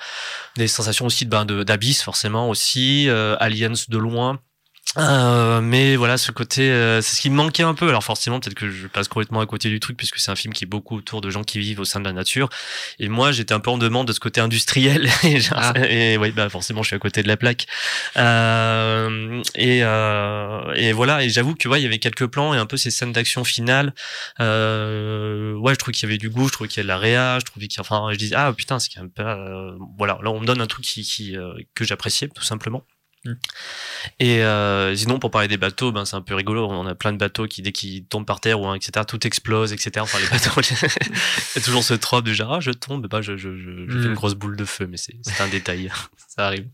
des sensations aussi de ben, de- d'abysse forcément aussi euh, aliens de loin Euh, mais voilà ce côté euh, c'est ce qui me manquait un peu. Alors forcément peut-être que je passe complètement à côté du truc puisque c'est un film qui est beaucoup autour de gens qui vivent au sein de la nature. Et moi j'étais un peu en demande de ce côté industriel. Et, genre, Ah. et oui bah forcément je suis à côté de la plaque. Euh, et euh, et voilà. Et j'avoue que ouais il y avait quelques plans et un peu ces scènes d'action finale. Euh, ouais je trouve qu'il y avait du goût je trouve qu'il y a de la réa je trouvais qu'il enfin je disais ah putain c'est quand même pas euh, voilà. Là on me donne un truc qui, qui euh, que j'appréciais tout simplement. Et euh, sinon pour parler des bateaux ben c'est un peu rigolo. On a plein de bateaux qui dès qu'ils tombent par terre ou hein, etc tout explose etc enfin les bateaux il y a toujours ce trope de genre ah je tombe. Bah je je, je, je fais Mm. une grosse boule de feu mais c'est un détail. Ça arrive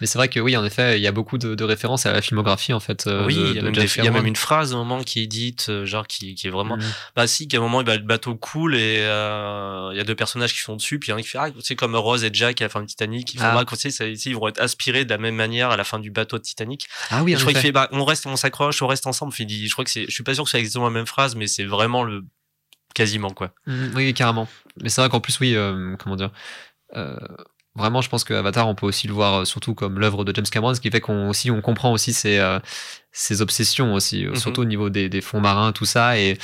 Mais c'est vrai que oui, en effet, il y a beaucoup de, de références à la filmographie en fait. euh, oui il y a même y a une phrase au moment qui est dite euh, genre qui qui est vraiment Mm. Bah si, qu'à un moment, bah, le bateau coule et euh, il y a deux personnages qui sont dessus, puis il y en a un qui fait ah, c'est comme Rose et Jack à la fin de Titanic, ils font Ah. ah. ils vont être aspirés de la même manière à la fin du bateau de Titanic. Ah oui, en je crois qu'il fait bah on reste, on s'accroche, on reste ensemble. Fait, il dit- je crois que c'est, je suis pas sûr que c'est exactement la même phrase, mais c'est vraiment le quasiment quoi. Mm, oui, carrément. Mais c'est vrai qu'en plus, oui, euh, comment dire. euh, vraiment, je pense que Avatar, on peut aussi le voir euh, surtout comme l'œuvre de James Cameron, ce qui fait qu'on aussi on comprend aussi ses, euh, ses obsessions aussi, euh, Mhm. surtout au niveau des, des fonds marins, tout ça. Et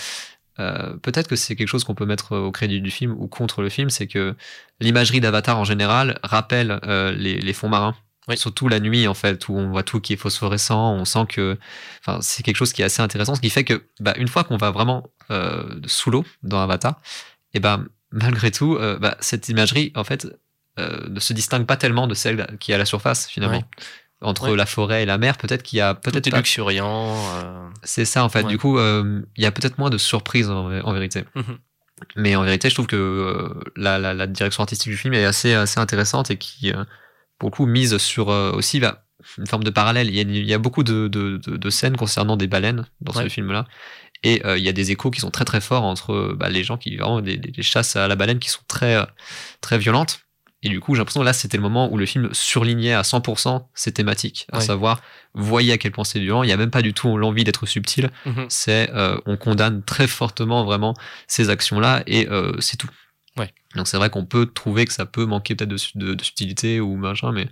euh, peut-être que c'est quelque chose qu'on peut mettre au crédit du film ou contre le film, c'est que l'imagerie d'Avatar en général rappelle euh, les, les fonds marins. Oui. Surtout la nuit, en fait, où on voit tout qui est phosphorescent, on sent que, enfin, c'est quelque chose qui est assez intéressant, ce qui fait que, bah, une fois qu'on va vraiment sous l'eau dans Avatar, et ben malgré tout, euh, bah, cette imagerie, en fait, euh, ne se distingue pas tellement de celle qui est à la surface, finalement. Ouais. Entre Ouais. la forêt et la mer, peut-être qu'il y a peut-être pas- luxuriant. euh, C'est ça, en fait. Ouais. Du coup, euh, il y a peut-être moins de surprises en, en vérité. Mhm. Mais en vérité, je trouve que la, la, la direction artistique du film est assez, assez intéressante et qui, pour le coup, mise sur aussi bah, une forme de parallèle. Il y a, il y a beaucoup de, de, de, de scènes concernant des baleines dans ce film-là. Et euh, il y a des échos qui sont très très forts entre bah, les gens qui vraiment des, des, chasses à la baleine qui sont très très violentes. Et du coup, j'ai l'impression que là, c'était le moment où le film surlignait à 100% ses thématiques, à savoir, voyez à quel point c'est violent. Il n'y a même pas du tout l'envie d'être subtil. mhm. C'est, euh, on condamne très fortement vraiment ces actions-là et euh, c'est tout. Ouais. Donc c'est vrai qu'on peut trouver que ça peut manquer peut-être de, de subtilité ou machin, mais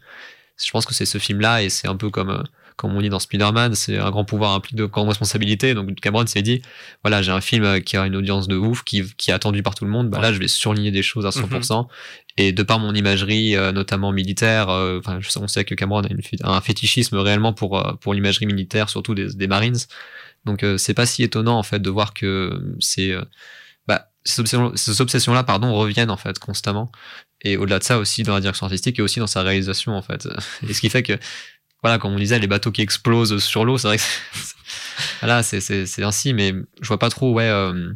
je pense que c'est ce film-là et c'est un peu comme, euh, comme on dit dans Spider-Man, c'est un grand pouvoir implique de grande responsabilité. Donc Cameron s'est dit, voilà, j'ai un film qui a une audience de ouf, qui, qui est attendu par tout le monde, bah Ouais. Là je vais surligner des choses à 100%. Et de par mon imagerie, euh, notamment militaire, euh, enfin, on sait que Cameron a une un fétichisme réellement pour, euh, pour l'imagerie militaire, surtout des, des Marines. Donc euh, c'est pas si étonnant en fait de voir que c'est bah, obsessions, ces obsessions-là pardon reviennent en fait constamment Et au-delà de ça aussi dans la direction artistique et aussi dans sa réalisation en fait. Et ce qui fait que voilà, comme on disait, les bateaux qui explosent sur l'eau, c'est vrai que c'est- voilà, c'est ainsi, mais je vois pas trop ouais. euh,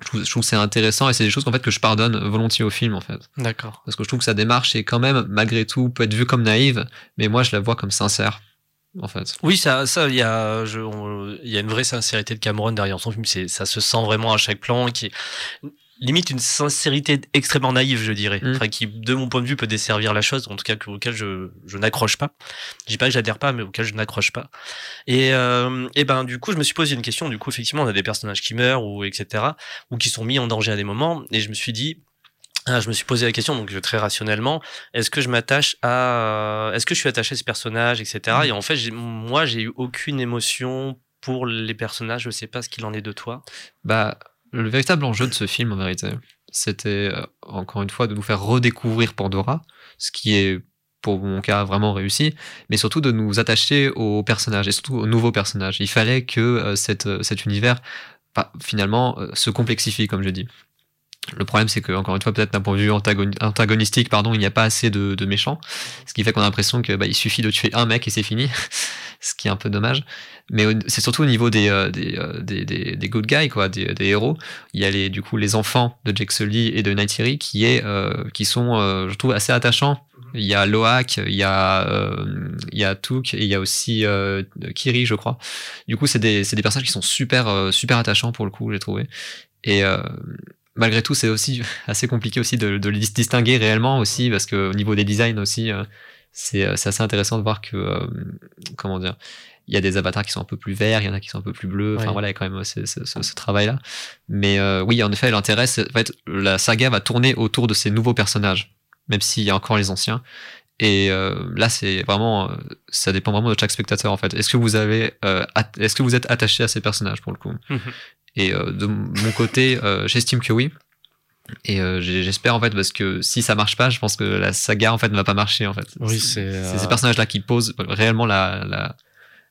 je trouve, je trouve que c'est intéressant et c'est des choses qu'en fait que je pardonne volontiers au film en fait D'accord. parce que je trouve que sa démarche est quand même malgré tout peut être vue comme naïve mais moi je la vois comme sincère en fait Oui, ça, ça, il y a, il y a une vraie sincérité de Cameron derrière son film. C'est, ça se sent vraiment à chaque plan, qui limite une sincérité extrêmement naïve, je dirais. Mm. Enfin, qui, de mon point de vue, peut desservir la chose, en tout cas que- auquel je, je n'accroche pas. Je dis pas que j'adhère pas, mais auquel je n'accroche pas. Et, euh, et ben, du coup, je me suis posé une question. Du coup, effectivement, on a des personnages qui meurent ou etc. ou qui sont mis en danger à des moments. Et je me suis dit. ah, je me suis posé la question, donc très rationnellement, est-ce que je m'attache à, est-ce que je suis attaché à ce personnage, etc. Et en fait, moi, j'ai eu aucune émotion pour les personnages. Je sais pas ce qu'il en est de toi. bah le véritable enjeu de ce film en vérité c'était euh, encore une fois de nous faire redécouvrir Pandora ce qui est pour mon cas vraiment réussi mais surtout de nous attacher aux personnages et surtout aux nouveaux personnages il fallait que euh, euh, cet univers bah, finalement se complexifie comme je dis le problème, c'est que, encore une fois, peut-être d'un point de vue antagoni- antagonistique, pardon, il n'y a pas assez de, méchants. Ce qui fait qu'on a l'impression que bah, suffit de tuer un mec et c'est fini. ce qui est un peu dommage. Mais c'est surtout au niveau des, euh, des, euh, des, des, good guys, quoi, des, des héros. Il y a les, du coup les enfants de Jake Sully et de Nightiri qui, est, euh, qui sont, euh, je trouve, assez attachants. Il y a Loak, il y a, euh, il y a Took et il y a aussi euh, Kiri, je crois. Du coup, c'est des, c'est des personnages qui sont super, super attachants pour le coup, j'ai trouvé. Et malgré tout, c'est aussi assez compliqué aussi de, de les dis- distinguer réellement aussi, parce que au niveau des designs aussi, euh, c'est euh, c'est assez intéressant de voir que, euh, comment dire, il y a des avatars qui sont un peu plus verts, il y en a qui sont un peu plus bleus. Enfin Ouais. voilà, il y a quand même ce, ce- ce- ce travail-là. Mais euh, oui, en effet, l'intérêt, c'est en fait, la saga va tourner autour de ces nouveaux personnages, même s'il y a encore les anciens. Et euh, là, c'est vraiment, ça dépend vraiment de chaque spectateur en fait. Est-ce que vous avez, euh, est-ce que vous êtes attaché à ces personnages pour le coup? Mhm. Et euh, de mon côté, euh, j'estime que oui. Et euh, j'espère en fait parce que si ça marche pas, je pense que la saga en fait ne va pas marcher en fait. Oui, c'est, euh, ces personnages-là qui posent réellement la, la,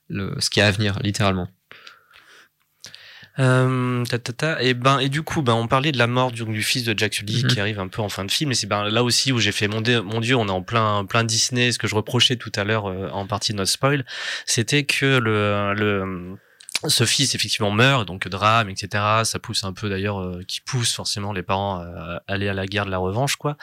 le, ce qui est à venir, littéralement. Euh, ta, ta, ta. Et ben et du coup ben on parlait de la mort du, du fils de Jack Sully Mhm. qui arrive un peu en fin de film et c'est ben là aussi où j'ai fait mon, dé- mon dieu on est en plein plein Disney ce que je reprochais tout à l'heure en partie de notre spoil c'était que le le ce fils effectivement meurt donc drame etc ça pousse un peu d'ailleurs euh, qui pousse forcément les parents à aller à la guerre de la revanche quoi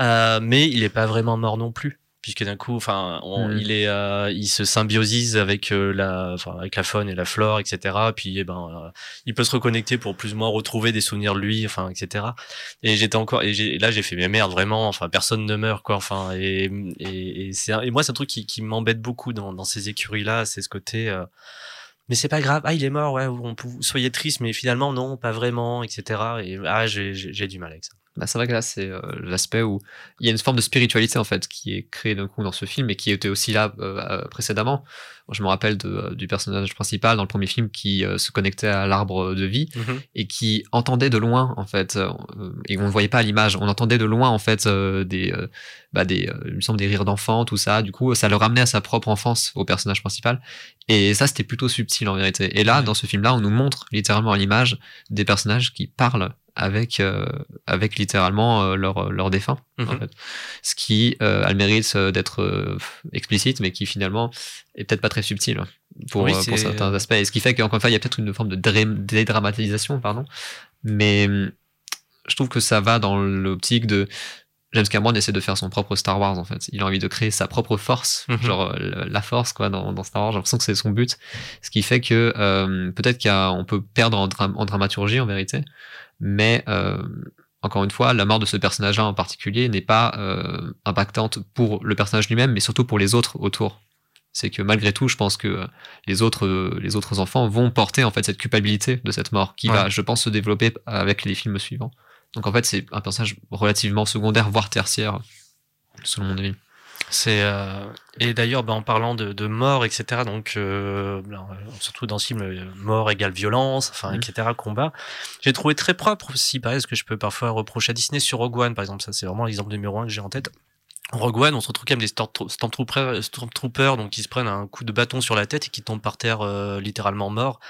Euh, mais il est pas vraiment mort non plus puisque d'un coup enfin Mhm. il est euh, il se symbiosise avec euh, la enfin avec la faune et la flore etc puis eh ben euh, il peut se reconnecter pour plus ou moins retrouver des souvenirs de lui, enfin, etc. Et j'étais encore, et, et là j'ai fait mais merde vraiment, enfin personne ne meurt quoi, enfin et et, et c'est un- et moi c'est un truc qui, qui m'embête beaucoup dans, dans ces écuries là, c'est ce côté. Mais c'est pas grave, ah il est mort, ouais, on peut, soyez triste, mais finalement non, pas vraiment, etc. Et ah j'ai du mal avec ça. Bah, c'est vrai que là, c'est euh, l'aspect où il y a une forme de spiritualité en fait qui est créée d'un coup dans ce film et qui était aussi là euh, euh, précédemment. Je me rappelle de, euh, du personnage principal dans le premier film qui euh, se connectait à l'arbre de vie et qui entendait de loin en fait euh, et on ne voyait pas à l'image. On entendait de loin en fait euh, des bah, des il me semble des rires d'enfants tout ça. Du coup ça le ramenait à sa propre enfance au personnage principal. Et ça c'était plutôt subtil en vérité. Et là dans ce film là on nous montre littéralement à l'image des personnages qui parlent avec euh, avec littéralement euh, leur leur défunt en Mhm. fait ce qui euh, a le mérite euh, d'être euh, explicite mais qui finalement est peut-être pas très subtil pour, Oui, euh, pour c'est- certains aspects et ce qui fait qu'encore une fois il y a peut-être une forme de dédramatisation pardon mais hum, je trouve que ça va dans l'optique de James Cameron essaie de faire son propre Star Wars en fait. Il a envie de créer sa propre force, Mhm. genre euh, la force quoi dans, dans Star Wars. J'ai l'impression que c'est son but, ce qui fait que euh, peut-être qu'on peut perdre en, dra- en dramaturgie en vérité, mais euh, encore une fois, la mort de ce personnage-là en particulier n'est pas euh, impactante pour le personnage lui-même, mais surtout pour les autres autour. C'est que malgré tout, je pense que euh, les autres, euh, les autres enfants vont porter en fait cette culpabilité de cette mort, qui Ouais. va, je pense, se développer avec les films suivants. Donc en fait, c'est un personnage relativement secondaire, voire tertiaire, selon mon avis. C'est euh, et d'ailleurs bah, en parlant de, de mort etc donc euh, alors, euh, surtout dans ce film euh, mort égale violence enfin Mhm. etc combat j'ai trouvé très propre aussi pareil ce que je peux parfois reprocher à Disney sur Rogue One par exemple ça c'est vraiment l'exemple numéro un que j'ai en tête Rogue One, on se retrouve quand même des Storm- Stormtroopers, Stormtroopers donc qui se prennent un coup de bâton sur la tête et qui tombent par terre euh, littéralement morts.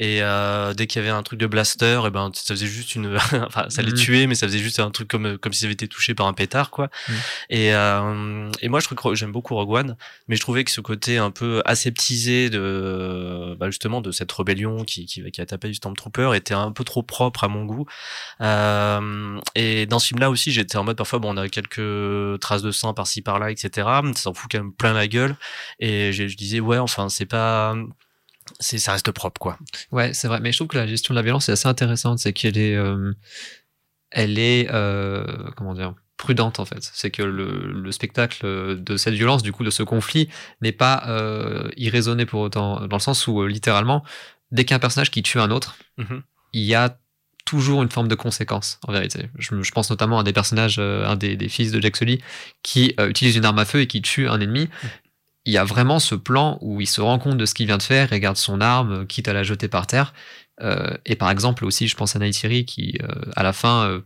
Et euh, dès qu'il y avait un truc de blaster, et ben ça faisait juste une, enfin ça les Mhm. tuait, mais ça faisait juste un truc comme comme s'ils avaient été touchés par un pétard quoi. Mhm. Et euh, et moi je trouve que j'aime beaucoup Rogue One, mais je trouvais que ce côté un peu aseptisé de bah, justement de cette rébellion qui qui, qui a tapé du Stormtrooper était un peu trop propre à mon goût. Euh, et dans ce film-là aussi, j'étais en mode parfois, bon, on a quelques traces de sang par-ci par-là, etc. Ça s'en fout quand même plein la gueule. Et je, je disais, ouais, enfin, c'est pas, c'est, ça reste propre, quoi. Ouais, c'est vrai. Mais je trouve que la gestion de la violence est assez intéressante. C'est qu'elle est, euh, elle est, euh, comment dire, prudente en fait. C'est que le, le spectacle de cette violence, du coup, de ce conflit, n'est pas euh, irraisonné pour autant, dans le sens où euh, littéralement, dès qu'un personnage qui tue un autre, Mhm. il y a toujours une forme de conséquence en vérité. Je, pense notamment à des personnages, euh, un des, des fils de Jack Sully, qui euh, utilise une arme à feu et qui tue un ennemi. Il y a vraiment ce plan où il se rend compte de ce qu'il vient de faire, regarde son arme, euh, quitte à la jeter par terre. Et par exemple aussi, je pense à Neytiri qui, à la fin,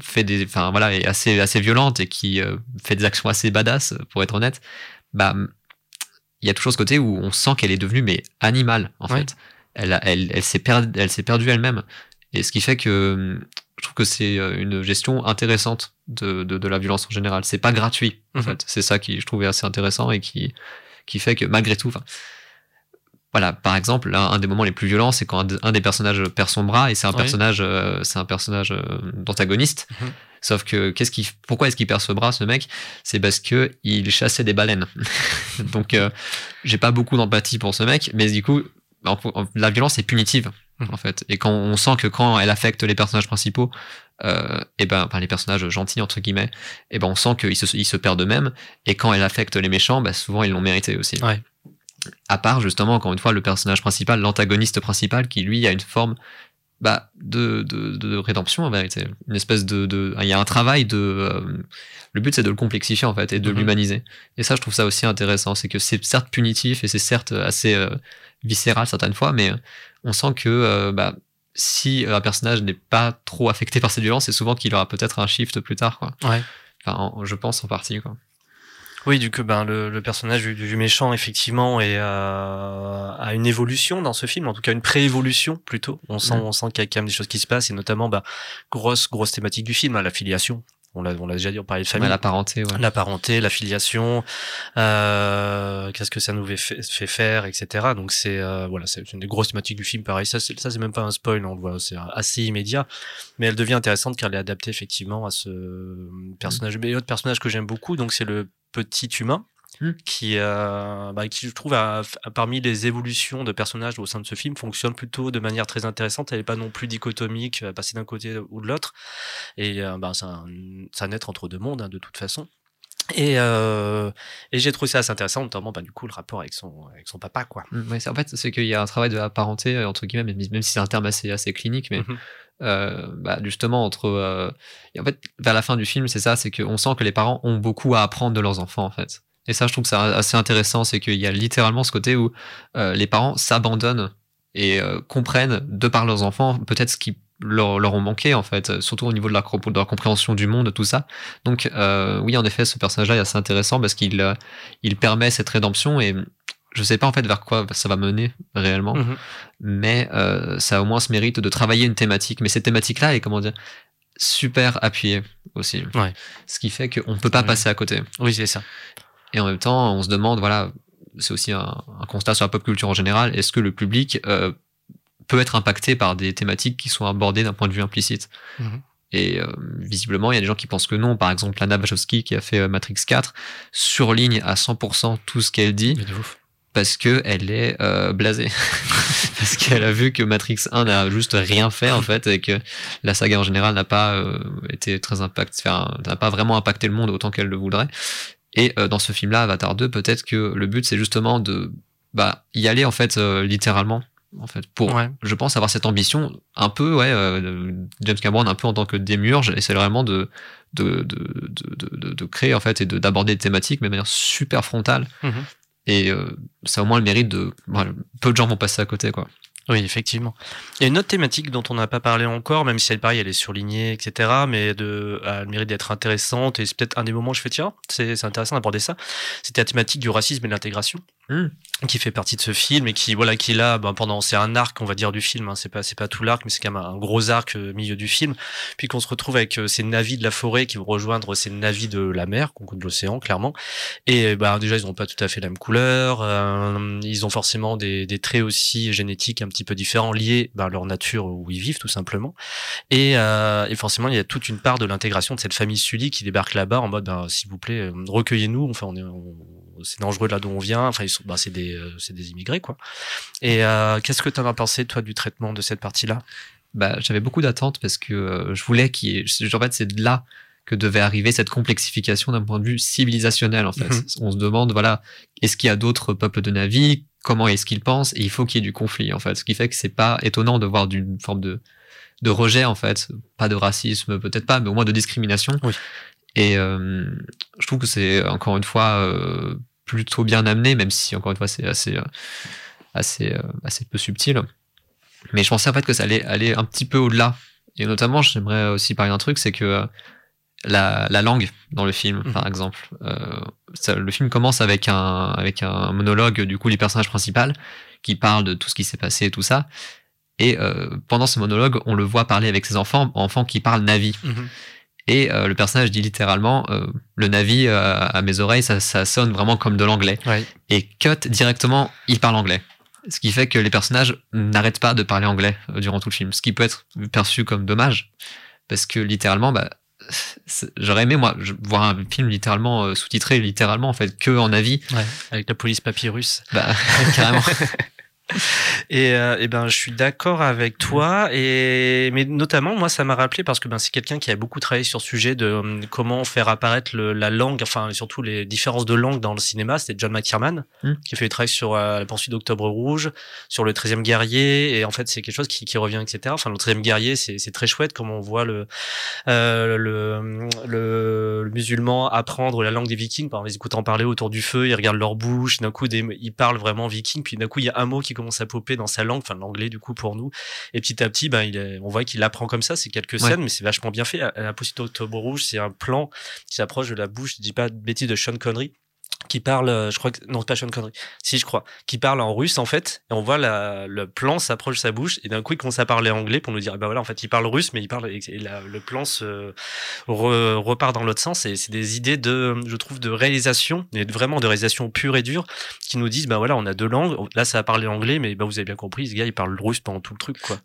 fait des, enfin voilà, est assez assez violente et qui fait des actions assez badass, pour être honnête. Bah, il y a toujours ce côté où on sent qu'elle est devenue mais animale en Ouais. fait. Elle, elle, elle s'est perdue, elle s'est perdue elle-même. Et ce qui fait que je trouve que c'est euh, une gestion intéressante de, de, de la violence en général. C'est pas gratuit, en Mhm. fait. C'est ça qui je trouvais assez intéressant et qui, qui fait que malgré tout, enfin, voilà, par exemple, là, un des moments les plus violents, c'est quand un, de- un des personnages perd son bras et c'est un Oui. personnage, euh, c'est un personnage euh, d'antagoniste. Mhm. Sauf que qu'est-ce qui, pourquoi est-ce qu'il perd ce bras, ce mec? C'est parce que il chassait des baleines. Donc, euh, j'ai pas beaucoup d'empathie pour ce mec, mais du coup, en- en- la violence est punitive En fait. Et quand on sent que quand elle affecte les personnages principaux, euh, et ben, enfin, les personnages gentils entre guillemets, et ben on sent qu'ils se, ils se perdent eux-mêmes. Et quand elle affecte les méchants, bah, souvent ils l'ont mérité aussi. Ouais. À part justement encore une fois le personnage principal, l'antagoniste principal, qui lui a une forme bah, de, de, de rédemption en vérité. Une espèce de, de- il y a un travail de, euh, le but c'est de le complexifier en fait et de Mhm. l'humaniser. Et ça je trouve ça aussi intéressant, c'est que c'est certes punitif et c'est certes assez euh, viscéral certaines fois, mais on sent que euh, bah, si un personnage n'est pas trop affecté par cette violence, c'est souvent qu'il aura peut-être un shift plus tard. Quoi. Ouais. Enfin, en- je pense en partie. Quoi. Oui, du coup, ben, le, le personnage du, du méchant, effectivement, est, euh, a une évolution dans ce film, en tout cas une pré-évolution plutôt. On sent, Mm. on sent qu'il y a quand même des choses qui se passent, et notamment, bah, grosse, grosse thématique du film, hein, la filiation. On l'a, on l'a déjà dit, on parlait de famille. Ouais, la parenté, ouais. la parenté, la filiation, euh, qu'est-ce que ça nous fait, fait faire, etc. Donc c'est euh, voilà, c'est une des grosses thématiques du film. Pareil, ça c'est ça c'est même pas un spoil, on le voit, c'est assez immédiat, mais elle devient intéressante car elle est adaptée effectivement à ce personnage. Mais l'autre personnage que j'aime beaucoup, donc c'est le petit humain. Mm. Qui, euh, bah, qui je trouve a- a- parmi les évolutions de personnages au sein de ce film fonctionne plutôt de manière très intéressante elle est pas non plus dichotomique euh, passer d'un côté ou de l'autre et euh, bah, c'est un, c'est un être entre deux mondes hein, de toute façon et, euh, et j'ai trouvé ça assez intéressant, notamment bah, du coup le rapport avec son, avec son papa. quoi. Mm, ouais, c'est- en fait, c'est qu'il y a un travail de la parenté, entre guillemets, même, même si c'est un terme assez, assez clinique, mais euh, bah, justement, entre. euh, et en fait, vers la fin du film, c'est ça, c'est qu'on sent que les parents ont beaucoup à apprendre de leurs enfants, en fait. Et ça, je trouve que c'est assez intéressant, c'est qu'il y a littéralement ce côté où euh, les parents s'abandonnent et euh, comprennent, de par leurs enfants, peut-être ce qui leur, leur ont manqué, en fait, surtout au niveau de la, de leur compréhension du monde, tout ça. Donc, euh, oui, en effet, ce personnage-là est assez intéressant parce qu'il il permet cette rédemption et je sais pas en fait vers quoi ça va mener réellement, Mhm. mais ça a au moins ce mérite de travailler une thématique. Mais cette thématique-là est, comment dire, super appuyée aussi. Ouais. Ce qui fait qu'on ne peut pas passer à côté. Oui, c'est ça. Et en même temps, on se demande, voilà, c'est aussi un, un constat sur la pop culture en général, est-ce que le public euh, peut être impacté par des thématiques qui sont abordées d'un point de vue implicite? Mhm. Et euh, visiblement, il y a des gens qui pensent que non. Par exemple, Lana Wachowski, qui a fait euh, Matrix 4, surligne à 100% tout ce qu'elle dit Mais de ouf. parce que elle est euh, blasée parce qu'elle a vu que Matrix 1 n'a juste rien fait en fait et que la saga en général n'a pas euh, été très impact n'a pas vraiment impacté le monde autant qu'elle le voudrait et euh, dans ce film là Avatar 2 peut-être que le but c'est justement de bah y aller en fait euh, littéralement en fait pour Ouais. je pense avoir cette ambition un peu ouais euh, James Cameron un peu en tant que démiurge c'est vraiment de de, de, de, de, créer en fait et de d'aborder des thématiques mais de manière super frontale Mhm. et euh, ça a au moins le mérite de peu de gens vont passer à côté quoi Oui, effectivement. Il y a une autre thématique dont on n'a pas parlé encore, même si elle pareil, elle est surlignée, etc. Mais de, elle mérite d'être intéressante. Et c'est peut-être un des moments où je fais tiens, c'est c'est intéressant d'aborder ça. C'était la thématique du racisme et de l'intégration, Hmm. qui fait partie de ce film et qui voilà qui est là ben, pendant c'est un arc on va dire du film. Hein, c'est pas c'est pas tout l'arc, mais c'est quand même un gros arc euh, milieu du film. Puis qu'on se retrouve avec euh, ces navis de la forêt qui vont rejoindre ces navis de la mer, de l'océan clairement. Et ben déjà ils ont pas tout à fait la même couleur. euh, ils ont forcément des, des traits aussi génétiques un petit peu différents liés ben, à leur nature où ils vivent tout simplement. Et, euh, et forcément il y a toute une part de l'intégration de cette famille Sully qui débarque là-bas en mode ben, s'il vous plaît euh, recueillez-nous. Enfin on est on- c'est dangereux là d'où on vient. Enfin ils sont ben, c'est des euh, c'est des immigrés quoi. Et euh, qu'est-ce que tu en as pensé toi du traitement de cette partie-là? Bah, j'avais beaucoup d'attentes parce que euh, je voulais qu'il y ait. En fait, c'est de là que devait arriver cette complexification d'un point de vue civilisationnel. En fait, Mhm. on se demande voilà, est-ce qu'il y a d'autres peuples de Navi Comment est-ce qu'ils pensent? Et il faut qu'il y ait du conflit. En fait, ce qui fait que c'est pas étonnant de voir d'une forme de de rejet en fait, pas de racisme peut-être pas, mais au moins de discrimination. Oui. Et euh, je trouve que c'est encore une fois euh, plutôt bien amené, même si encore une fois c'est assez euh, assez euh, assez peu subtil. Mais je pensais en fait que ça allait aller un petit peu au-delà. Et notamment, j'aimerais aussi parler d'un truc, c'est que euh, la, la langue dans le film, Mhm. par exemple, euh, ça- le film commence avec un, avec un monologue du coup du personnage principal qui parle de tout ce qui s'est passé et tout ça. Et euh, pendant ce monologue, on le voit parler avec ses enfants, enfants qui parlent Navi. Et euh, le personnage dit littéralement euh, le Navi euh, à mes oreilles, ça, ça sonne vraiment comme de l'anglais. Ouais. Et cut directement, il parle anglais. Ce qui fait que les personnages n'arrêtent pas de parler anglais euh, durant tout le film. Ce qui peut être perçu comme dommage. Parce que littéralement, bah, j'aurais aimé, moi, voir un film littéralement sous-titré, littéralement, en fait, que en avis. Ouais, avec la police papyrus. Bah, carrément. Et, euh, eh ben, je suis d'accord avec toi. Et mais notamment, moi, ça m'a rappelé parce que ben, c'est quelqu'un qui a beaucoup travaillé sur ce sujet de hum, comment faire apparaître le- la langue, enfin surtout les différences de langue dans le cinéma. C'était John McTiernan Mm. qui a fait le travail sur euh, la poursuite d'Octobre Rouge, sur le 13e guerrier. Et en fait, c'est quelque chose qui, qui revient, etc. Enfin, le 13e guerrier, c'est très chouette comment on voit le euh, le, le, le musulman apprendre la langue des vikings par les écoutant parler autour du feu, ils regardent leur bouche, d'un coup des, ils parlent vraiment viking, puis d'un coup il y a un mot qui commence à popper dans sa langue, enfin l'anglais du coup pour nous, et petit à petit ben il est, on voit qu'il apprend comme ça, c'est quelques Ouais. scènes, mais c'est vachement bien fait. La d'Octobre Rouge, c'est un plan qui s'approche de la bouche, je dis pas de bêtises de Sean Connery qui parle, euh, je crois que non pas Sean Connery, si je crois, qui parle en russe en fait, et on voit le plan s'approche sa bouche, et d'un coup il commence à parler anglais pour nous dire, bah voilà en fait il parle russe, mais il parle, et le plan se re- repart dans l'autre sens, et c'est des idées de, je trouve, de réalisation, et vraiment de réalisation pure et dure, qui nous disent, bah voilà on a deux langues, là ça a parlé anglais, mais bah vous avez bien compris, ce gars il parle russe pendant tout le truc quoi.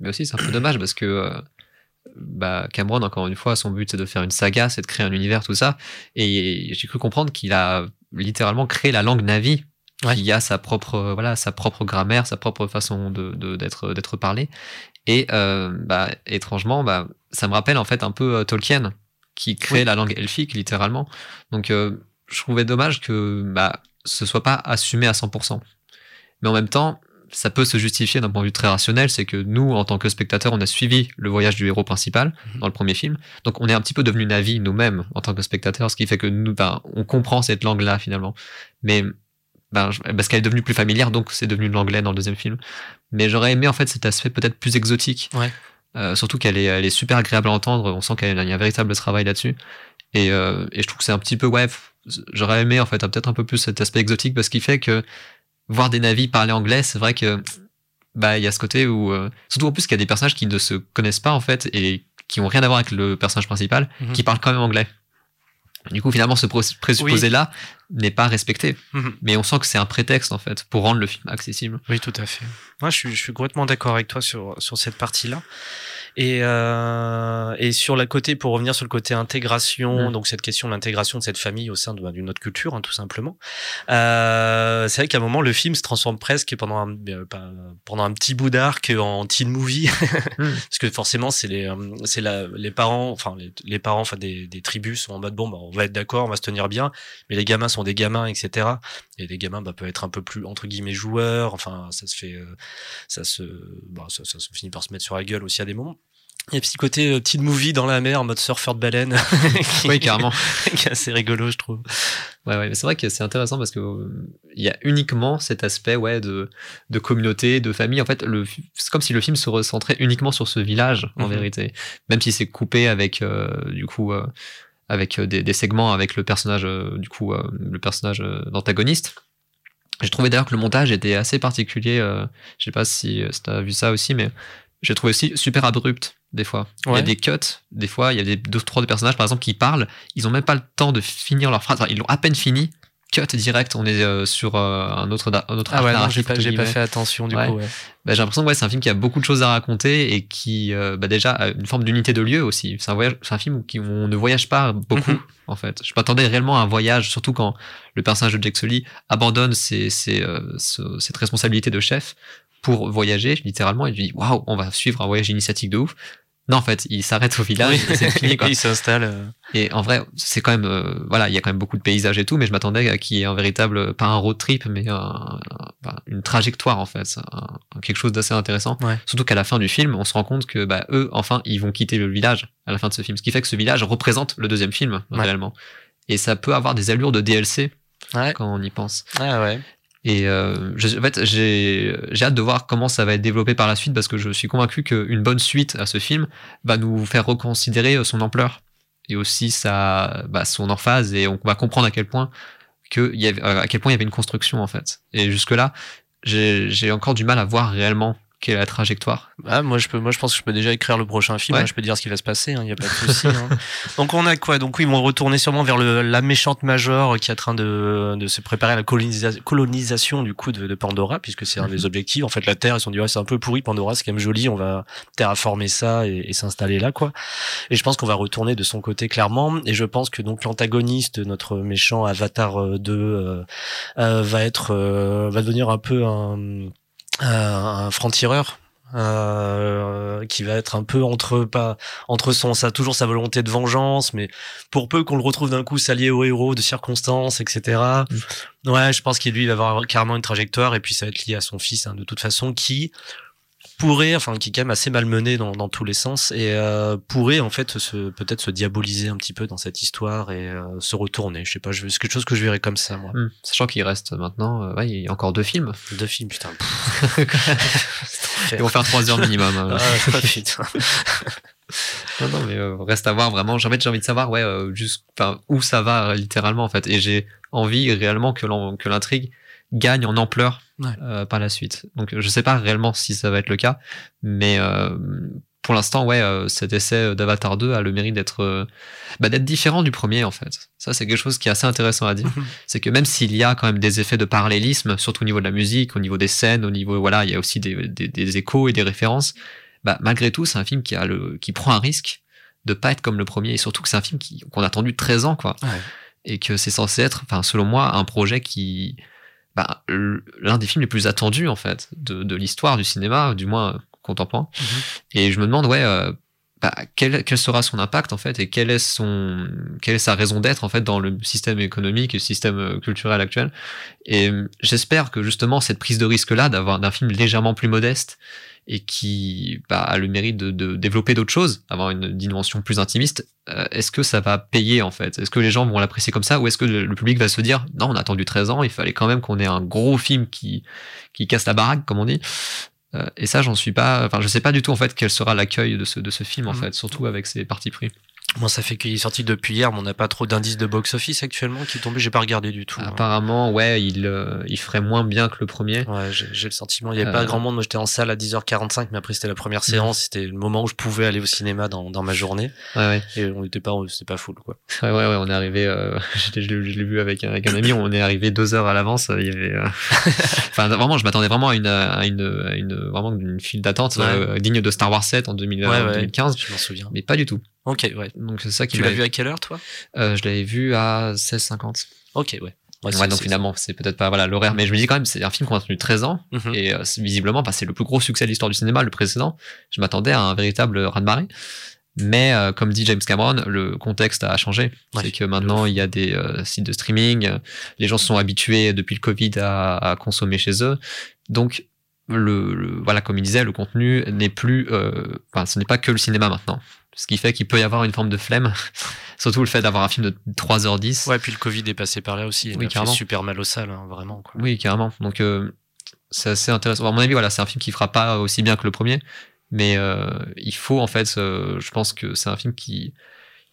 Mais aussi, c'est un peu dommage parce que euh, bah, Cameron, encore une fois, son but c'est de faire une saga, c'est de créer un univers, tout ça. Et j'ai cru comprendre qu'il a littéralement créé la langue Navi, Ouais. qui a sa propre, euh, voilà, sa propre grammaire, sa propre façon de, de- d'être, d'être parlé. Et euh, bah, étrangement, bah, ça me rappelle en fait un peu euh, Tolkien, qui crée Oui. la langue elfique littéralement. Donc, euh, je trouvais dommage que bah, ce soit pas assumé à 100%. Mais en même temps, ça peut se justifier d'un point de vue très rationnel, c'est que nous, en tant que spectateurs, on a suivi le voyage du héros principal Mhm. dans le premier film. Donc on est un petit peu devenu Navi nous-mêmes en tant que spectateurs, ce qui fait que nous, ben, on comprend cette langue-là finalement. Mais ben, parce qu'elle est devenue plus familière, donc c'est devenu de l'anglais dans le deuxième film. Mais j'aurais aimé en fait cet aspect peut-être plus exotique. Ouais. Euh, surtout qu'elle est, elle est super agréable à entendre. On sent qu'il y a un véritable travail là-dessus. Et, euh, et je trouve que c'est un petit peu ouais. J'aurais aimé en fait peut-être un peu plus cet aspect exotique parce qu'il fait que voir des navis parler anglais, c'est vrai que bah il y a ce côté où euh, surtout en plus qu'il y a des personnages qui ne se connaissent pas en fait et qui ont rien à voir avec le personnage principal, Mhm. qui parlent quand même anglais. Du coup, finalement, ce pro- présupposé-là n'est pas respecté. Mhm. Mais on sent que c'est un prétexte, en fait, pour rendre le film accessible. Oui, tout à fait. Moi, je suis, je suis complètement d'accord avec toi sur, sur cette partie-là. Et, euh, et sur le côté, pour revenir sur le côté intégration, Mm. donc cette question de l'intégration de cette famille au sein de- d'une autre culture, hein, tout simplement. Euh, c'est vrai qu'à un moment, le film se transforme presque pendant un, euh, pendant un petit bout d'arc en teen movie, Mm. parce que forcément, c'est les, euh, c'est la, les parents, enfin les, les parents, enfin des, des tribus sont en mode bon, bah, on va être d'accord, on va se tenir bien, mais les gamins sont des gamins, etc. Et les gamins bah, peuvent être un peu plus entre guillemets joueurs. Enfin, ça se fait, euh, ça se, bah, ça, ça se finit par se mettre sur la gueule aussi à des moments. Il y a un petit côté euh, teen movie dans la mer en mode surfeur de baleine. qui- Oui, carrément. qui est assez rigolo, je trouve. Ouais, ouais, mais c'est vrai que c'est intéressant parce que euh, il y a uniquement cet aspect ouais, de, de communauté, de famille. En fait, le, c'est comme si le film se recentrait uniquement sur ce village, en Mhm. vérité. Même si c'est coupé avec, euh, du coup, euh, avec euh, des, des segments avec le personnage, du coup, euh, le personnage d'antagoniste. J'ai trouvé d'ailleurs que le montage était assez particulier. euh, je sais pas si, si tu as vu ça aussi, mais j'ai trouvé aussi super abrupt des fois. Il y a des cuts, des fois, il y a des deux, trois des personnages, par exemple, qui parlent, ils ont même pas le temps de finir leur phrase. Enfin, ils l'ont à peine fini. Cut direct, on est euh, sur euh, un autre, un autre Ah ouais, j'ai pas, fait attention du Ouais. coup. ouais. Bah, j'ai l'impression que ouais, c'est un film qui a beaucoup de choses à raconter et qui, euh, bah, déjà, a une forme d'unité de lieu aussi. C'est un, voyage, un film où on ne voyage pas beaucoup, Mhm. en fait. Je m'attendais réellement à un voyage, surtout quand le personnage de Jack Sully abandonne ses, ses, euh, ce- cette responsabilité de chef pour voyager, littéralement. Il lui dit Waouh, on va suivre un voyage initiatique de ouf. Non, en fait, il s'arrête au village et c'est fini, quoi. il s'installe. euh, Et en vrai, c'est quand même, euh, voilà, il y a quand même beaucoup de paysages et tout, mais je m'attendais à qu'il y ait un véritable, pas un road trip, mais un- un- enfin, une trajectoire en fait, un- quelque chose d'assez intéressant. Ouais. Surtout qu'à la fin du film, on se rend compte que bah, eux, enfin, ils vont quitter le village à la fin de ce film, ce qui fait que ce village représente le deuxième film Ouais. réellement. Et ça peut avoir des allures de DLC Ouais. quand on y pense. Ah ouais. Et euh, en fait, j'ai hâte de voir comment ça va être développé par la suite parce que je suis convaincu qu'une bonne suite à ce film va nous faire reconsidérer euh, son ampleur et aussi sa, bah, son emphase et on va comprendre à quel point y avait, euh, à quel point il y avait une construction en fait. Et jusque là, j'ai encore du mal à voir réellement quelle est la trajectoire? Ah, moi, je peux, moi, je pense que je peux déjà écrire le prochain film. Ouais. hein, je peux dire ce qui va se passer. Il n'y a pas de souci. hein. Donc, on a quoi? Donc, oui, ils vont retourner sûrement vers le, la méchante Major qui est en train de, de se préparer à la colonisa- colonisation du coup de, de Pandora, puisque c'est un des objectifs. En fait, la Terre, ils se sont dit, ouais, c'est un peu pourri Pandora, c'est quand même joli. On va terraformer ça et, et s'installer là, quoi. Et je pense qu'on va retourner de son côté clairement. Et je pense que donc l'antagoniste, notre méchant Avatar euh, 2, euh, euh, va être, euh, va devenir un peu un, un, un franc-tireur. euh, qui va être un peu entre pas entre son ça toujours sa volonté de vengeance mais pour peu qu'on le retrouve d'un coup s'allier au héros de circonstances etc ouais je pense qu'il lui va avoir carrément une trajectoire et puis ça va être lié à son fils hein, de toute façon qui pourrait enfin qui est quand même assez malmené dans, dans tous les sens et euh, pourrait en fait se peut-être se diaboliser un petit peu dans cette histoire et euh, se retourner je sais pas je c'est quelque chose que je verrais comme ça moi Hmm. Sachant qu'il reste maintenant, euh, ouais, il y a encore deux films. deux films putain Ils vont faire trois heures minimum. hein. ah, putain Non, non, mais euh, reste à voir vraiment. J'ai envie, j'ai envie de savoir, ouais, euh, juste, où ça va littéralement en fait. Et j'ai envie réellement que l'intrigue gagne en ampleur Ouais. euh, par la suite. Donc, je sais pas réellement si ça va être le cas, mais euh, pour l'instant, ouais, euh, cet essai d'Avatar 2 a le mérite d'être, euh, bah, d'être différent du premier en fait. Ça, c'est quelque chose qui est assez intéressant à dire. c'est que même s'il y a quand même des effets de parallélisme, surtout au niveau de la musique, au niveau des scènes, au niveau, voilà, il y a aussi des, des, des échos et des références. Bah, malgré tout, c'est un film qui a le, qui prend un risque de pas être comme le premier et surtout que c'est un film qui, qu'on a attendu 13 ans, quoi. Ouais. Et que c'est censé être, enfin, selon moi, un projet qui, bah, l'un des films les plus attendus, en fait, de, de l'histoire du cinéma, du moins euh, contemporain. Et je me demande, ouais, euh, bah, quel, quel sera son impact, en fait, et quelle est son, quelle est sa raison d'être, en fait, dans le système économique et le système euh, culturel actuel. Et euh, j'espère que, justement, cette prise de risque-là, d'avoir d'un film légèrement plus modeste, et qui bah, a le mérite de, de développer d'autres choses, avoir une dimension plus intimiste, euh, est-ce que ça va payer en fait? Est-ce que les gens vont l'apprécier comme ça? Ou est-ce que le, le public va se dire non, on a attendu 13 ans, il fallait quand même qu'on ait un gros film qui, qui casse la baraque, comme on dit Euh, Et ça, j'en suis pas. Enfin, je sais pas du tout en fait quel sera l'accueil de ce, de ce film en Mhm. fait, surtout avec ses parties pris. Moi, ça fait qu'il est sorti depuis hier, mais on n'a pas trop d'indices de box-office actuellement qui est tombé. J'ai pas regardé du tout. hein. Apparemment, ouais, il, euh, il ferait moins bien que le premier. Ouais, j'ai le sentiment. Il y avait Euh. pas grand monde. Moi, j'étais en salle à 10h45, mais après, c'était la première séance. C'était le moment où je pouvais aller au cinéma dans, dans ma journée. Ouais, ouais. Et on était pas, c'était pas full, quoi. Ouais, ouais, ouais, on est arrivé. Euh, je l'ai- vu avec, un- avec un ami. On est arrivé deux heures à l'avance. Il y avait. euh, enfin, vraiment, je m'attendais vraiment à une, à une, à une vraiment une file d'attente Ouais. euh, digne de Star Wars 7 en 2000, Ouais, en ouais. 2015, Je m'en souviens. mais pas du tout. Ok, ouais. Donc c'est ça qui Tu l'as vu à quelle heure, toi? Euh, je l'avais vu à 16h50. Ok, ouais. Ouais, Ouais, donc finalement, c'est peut-être pas voilà l'horaire, mais je me dis quand même, c'est un film qu'on a tenu 13 ans Mhm. et euh, visiblement, bah, c'est le plus gros succès de l'histoire du cinéma, le précédent. Je m'attendais à un véritable raz-de-marée. Mais euh, comme dit James Cameron, le contexte a changé. Ouais, c'est que maintenant, il y a des euh, sites de streaming. Les gens se sont habitués depuis le Covid à, à consommer chez eux. Donc, le, le- voilà, comme il disait, le contenu n'est plus, enfin, ce n'est pas que le cinéma maintenant. Ce qui fait qu'il peut y avoir une forme de flemme Surtout le fait d'avoir un film de 3h10. Ouais, puis le Covid est passé par là aussi. Il Oui, a fait carrément. super mal aux salles, hein, vraiment. Quoi. Oui, carrément. Donc, euh, c'est assez intéressant. À mon avis, voilà, c'est un film qui fera pas aussi bien que le premier, mais euh, il faut en fait, euh, je pense que c'est un film qui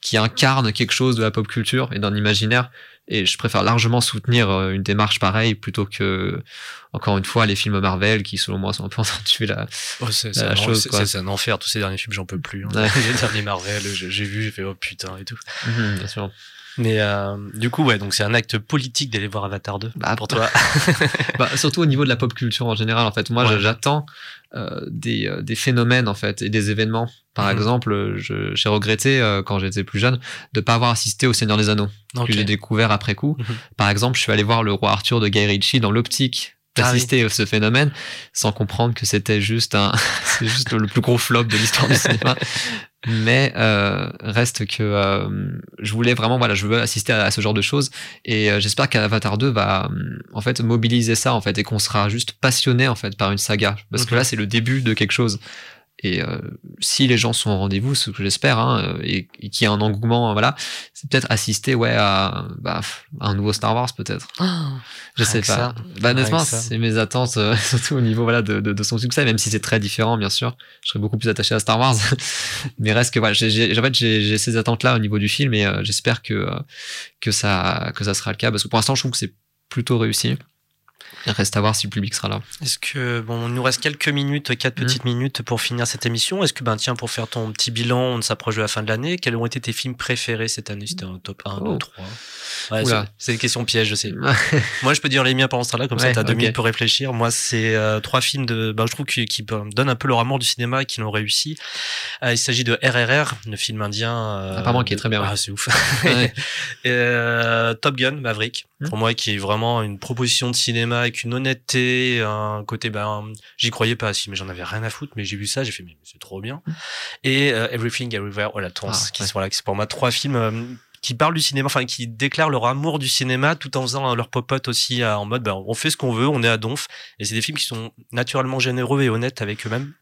qui incarne quelque chose de la pop culture et d'un imaginaire. Et je préfère largement soutenir euh, une démarche pareille plutôt que, encore une fois, les films Marvel qui, selon moi, sont un peu en train de tuer la. Oh, c'est La chose, c'est- un enfer, tous ces derniers films, j'en peux plus. hein. Ouais. les derniers Marvel, j'ai j'ai vu, j'ai fait oh putain et tout. Mhm, bien sûr. Mais euh, du coup, ouais, donc c'est un acte politique d'aller voir Avatar 2 Bah, pour toi. Bah, surtout au niveau de la pop culture en général, en fait. Moi, Ouais. j'attends euh, des, euh, des phénomènes, en fait, et des événements. Par Mhm. exemple, je- j'ai regretté, euh, quand j'étais plus jeune, de pas avoir assisté au Seigneur des Anneaux, que j'ai découvert après coup. Mhm. Par exemple, je suis allé voir le roi Arthur de Guy Ritchie dans l'optique Ah d'assister à ce phénomène, sans comprendre que c'était juste un, c'est juste le plus gros flop de l'histoire du cinéma. Mais euh, reste que euh, je voulais vraiment, voilà, je veux assister à, à ce genre de choses et euh, j'espère qu'Avatar 2 va en fait mobiliser ça en fait et qu'on sera juste passionné en fait par une saga parce que là c'est le début de quelque chose. Et euh, si les gens sont au rendez-vous, ce que j'espère, hein, euh, et, et qu'il y a un engouement, euh, voilà, c'est peut-être assister, ouais, à, bah, à un nouveau Star Wars, peut-être. Je Rien sais pas. ça. Bah, honnêtement, c'est mes attentes, euh, surtout au niveau voilà de, de, de son succès, même si c'est très différent, bien sûr. Je serais beaucoup plus attaché à Star Wars, mais reste que voilà, j'ai, j'ai- en fait, j'ai, j'ai ces attentes-là au niveau du film, et euh, j'espère que euh, que ça que ça sera le cas, parce que pour l'instant, je trouve que c'est plutôt réussi. Il reste à voir si le public sera là. Est-ce que, bon, il nous reste quelques minutes, quatre Mhm. petites minutes pour finir cette émission. Est-ce que, ben, tiens, pour faire ton petit bilan, on s'approche de la fin de l'année, quels ont été tes films préférés cette année? C'était un top 1, Oh. 2, 3 Ouais, c'est- une question piège, je sais. Moi, je peux dire les miens pendant ce temps-là, comme ça, t'as deux ok. minutes pour réfléchir. Moi, c'est euh, trois films de, bah, je trouve qui, qui me donnent un peu leur amour du cinéma et qui l'ont réussi. Euh, il s'agit de RRR, le film indien. euh, Apparemment, qui est très bien, Ah, c'est ouf. Ouais. Et, euh, Top Gun, Maverick, Hmm. pour moi, qui est vraiment une proposition de cinéma avec une honnêteté, un côté, ben, j'y croyais pas, si, mais j'en avais rien à foutre, mais j'ai vu ça, j'ai fait, mais c'est trop bien. Et euh, Everything Everywhere All At Once, Ah, qui ouais. sont voilà, qui sont pour moi trois films euh, qui parlent du cinéma, enfin qui déclarent leur amour du cinéma tout en faisant leur popote aussi euh, en mode ben, on fait ce qu'on veut, on est à donf. Et c'est des films qui sont naturellement généreux et honnêtes avec eux-mêmes.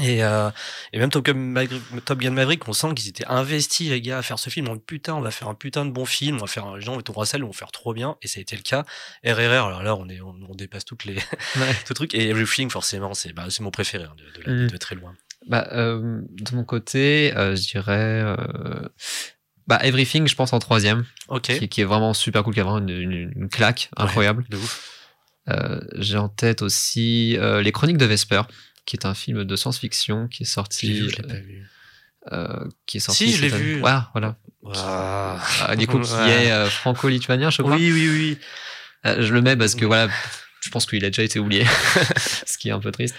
Et, euh, et même Top Gun, Maverick, Top Gun Maverick, on sent qu'ils étaient investis, les gars, à faire ce film. On dit, putain, on va faire un putain de bon film, on va faire un, vont à salle, ils vont faire trop bien. Et ça a été le cas. RRR, alors là, on est, on, on dépasse toutes les, Ouais. tout truc. Et Everything, forcément, c'est, bah, c'est mon préféré, hein, de, de, la- de très loin. Bah, euh, de mon côté, euh, je dirais. bah, Everything, je pense en troisième, Ok. qui, qui est vraiment super cool, qui a vraiment une, une- une claque incroyable. De ouf. J'ai en tête aussi Les Chroniques de Vesper, qui est un film de science-fiction qui est sorti. Je l'ai vu, je l'ai pas vu. euh, qui est sorti. Si, je l'ai vu. Ouais, voilà. Ah. Ah, du coup, qui Ouais. est euh, franco-lituanien, je crois. Oui, oui, oui. Euh, je le mets parce que voilà, je pense qu'il a déjà été oublié, ce qui est un peu triste.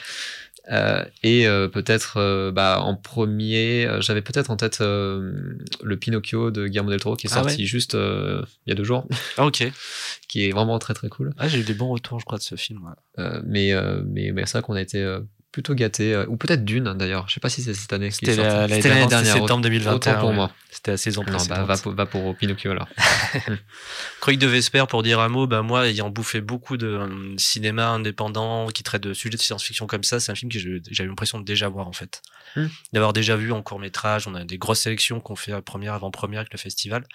Euh, et euh, peut-être euh, bah, en premier, euh, j'avais peut-être en tête euh, le Pinocchio de Guillermo del Toro qui est Ah sorti ouais. juste euh, il y a deux jours, Ah, ok. qui est vraiment très très cool. Ah, j'ai eu des bons retours, je crois, de ce film. ouais. Euh, mais euh, mais, mais c'est vrai qu'on a été euh, plutôt gâtés, euh, ou peut-être Dune hein, d'ailleurs. Je sais pas si c'est cette année C'était la- l'année c'était dernière. septembre 2021. Autant pour ouais. moi. C'était à saison Non, bah, va, pour, va pour Pinocchio alors. Chronique de Vesper, pour dire un mot, bah, moi, ayant bouffé beaucoup de euh, cinéma indépendant qui traite de sujets de science-fiction comme ça, c'est un film que j'avais l'impression de déjà voir, en fait. Hmm. D'avoir déjà vu en court-métrage. On a des grosses sélections qu'on fait à première, avant-première avec le festival.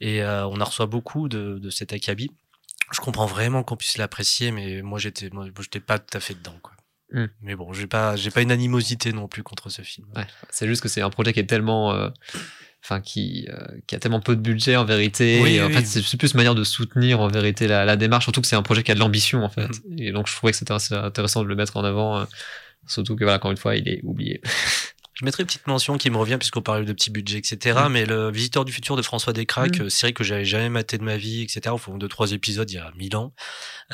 Et euh, on en reçoit beaucoup de, de cet acabit. Je comprends vraiment qu'on puisse l'apprécier, mais moi, j'étais, moi, j'étais pas tout à fait dedans, quoi. Hmm. Mais bon, j'ai pas, j'ai pas une animosité non plus contre ce film. Ouais, c'est juste que c'est un projet qui est tellement. euh, Enfin, qui, euh, qui a tellement peu de budget en vérité. Oui, et en oui. fait, c'est plus une manière de soutenir en vérité la, la démarche, surtout que c'est un projet qui a de l'ambition en fait. Mhm. Et donc, je trouvais que c'était assez intéressant de le mettre en avant, euh, surtout que, voilà, encore une fois, il est oublié. Je mettrai une petite mention qui me revient puisqu'on parlait de petits budgets, etc. Mm. Mais le Visiteur du futur de François Descraques, Mm. euh, série que j'avais jamais maté de ma vie, etc. Au fond de trois épisodes il y a mille ans.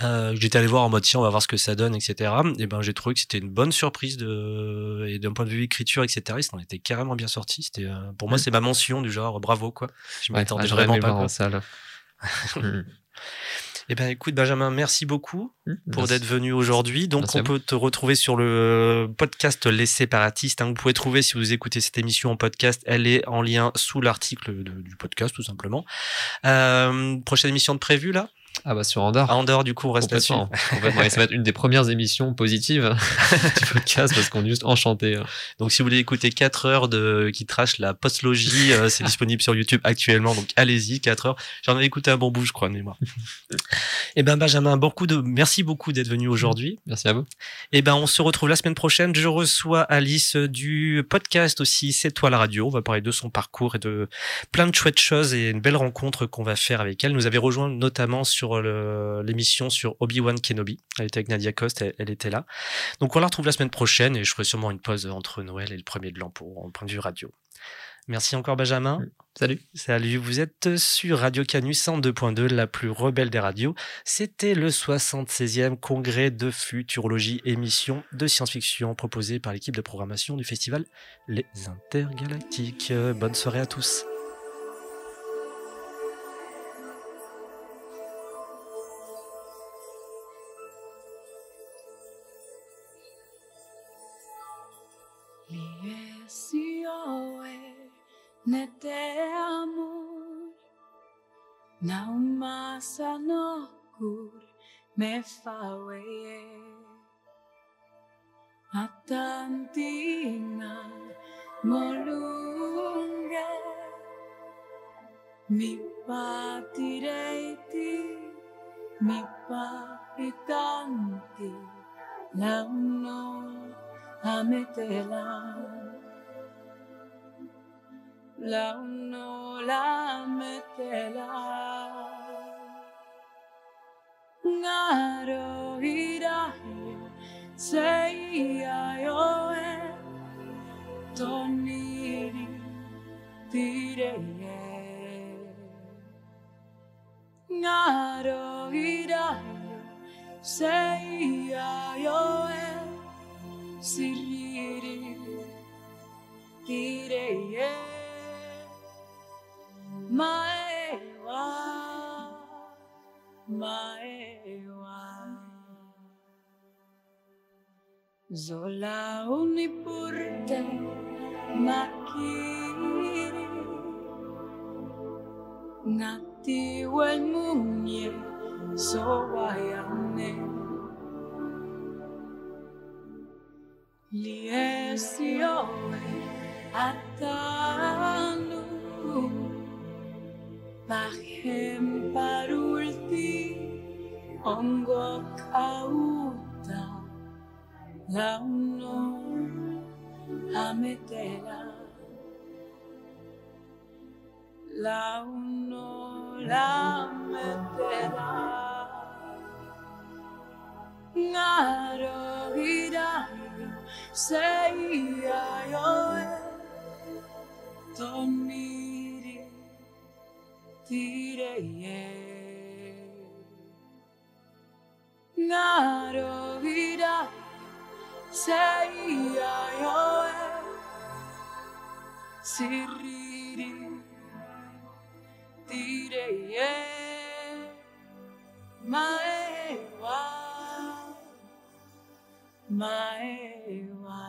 Euh, J'étais allé voir en mode tiens, on va voir ce que ça donne, etc. Et ben j'ai trouvé que c'était une bonne surprise de et d'un point de vue écriture, etc. Il s'en était carrément bien sorti. C'était euh, pour moi Mm. c'est ma mention du genre bravo quoi. Je m'attendais ouais, vraiment pas voir quoi. en salle. Et ben écoute Benjamin, merci beaucoup pour Merci. d'être venu aujourd'hui. Donc, Merci on peut te retrouver sur le podcast Les Séparatistes. hein. Vous pouvez trouver, si vous écoutez cette émission en podcast, elle est en lien sous l'article du podcast, tout simplement. Euh, prochaine émission de prévue, là? Ah bah sur Andorre. À Andorre, du coup, on reste là-dessus. Et ça va être une des premières émissions positives du podcast parce qu'on est juste enchanté. Donc, si vous voulez écouter 4 heures de qui trash la postlogie, euh, c'est disponible sur YouTube actuellement. Donc, allez-y, 4 heures. J'en ai écouté un bon bout, je crois, de mémoire. Et ben, Benjamin, beaucoup de, merci beaucoup d'être venu aujourd'hui. Merci à vous. Et ben, on se retrouve la semaine prochaine. Je reçois Alice du podcast aussi, C'est toi la radio. On va parler de son parcours et de plein de chouettes choses et une belle rencontre qu'on va faire avec elle. Nous avait rejoint notamment sur le- l'émission sur Obi-Wan Kenobi. Elle était avec Nadia Coste, elle, elle était là. Donc on la retrouve la semaine prochaine et je ferai sûrement une pause entre Noël et le premier de l'an pour en point de vue radio. Merci encore Benjamin. Salut. Salut, vous êtes sur Radio Canus 102.2, la plus rebelle des radios. C'était le 76e congrès de futurologie, émission de science-fiction proposée par l'équipe de programmation du festival Les Intergalactiques. Euh, Bonne soirée à tous. de amor, não massa nocur me faue tantina molunga mi patireiti mi papitanti launo ametelan لأنه لا مثلها 나로 일하여 세이하여 했던 일들에 나로 일하여 세이하여 했을 일들에 my wife, my wife. Zola unipurte makiri Nati wal munye so wayane Liesi owe atai Bajem parulti ongo kauta Launo ametela Launo lametela Ngaro hirayo seia yoe Toniri diré. Naro vida seia yo eh. siriri diré maewa eh. maewa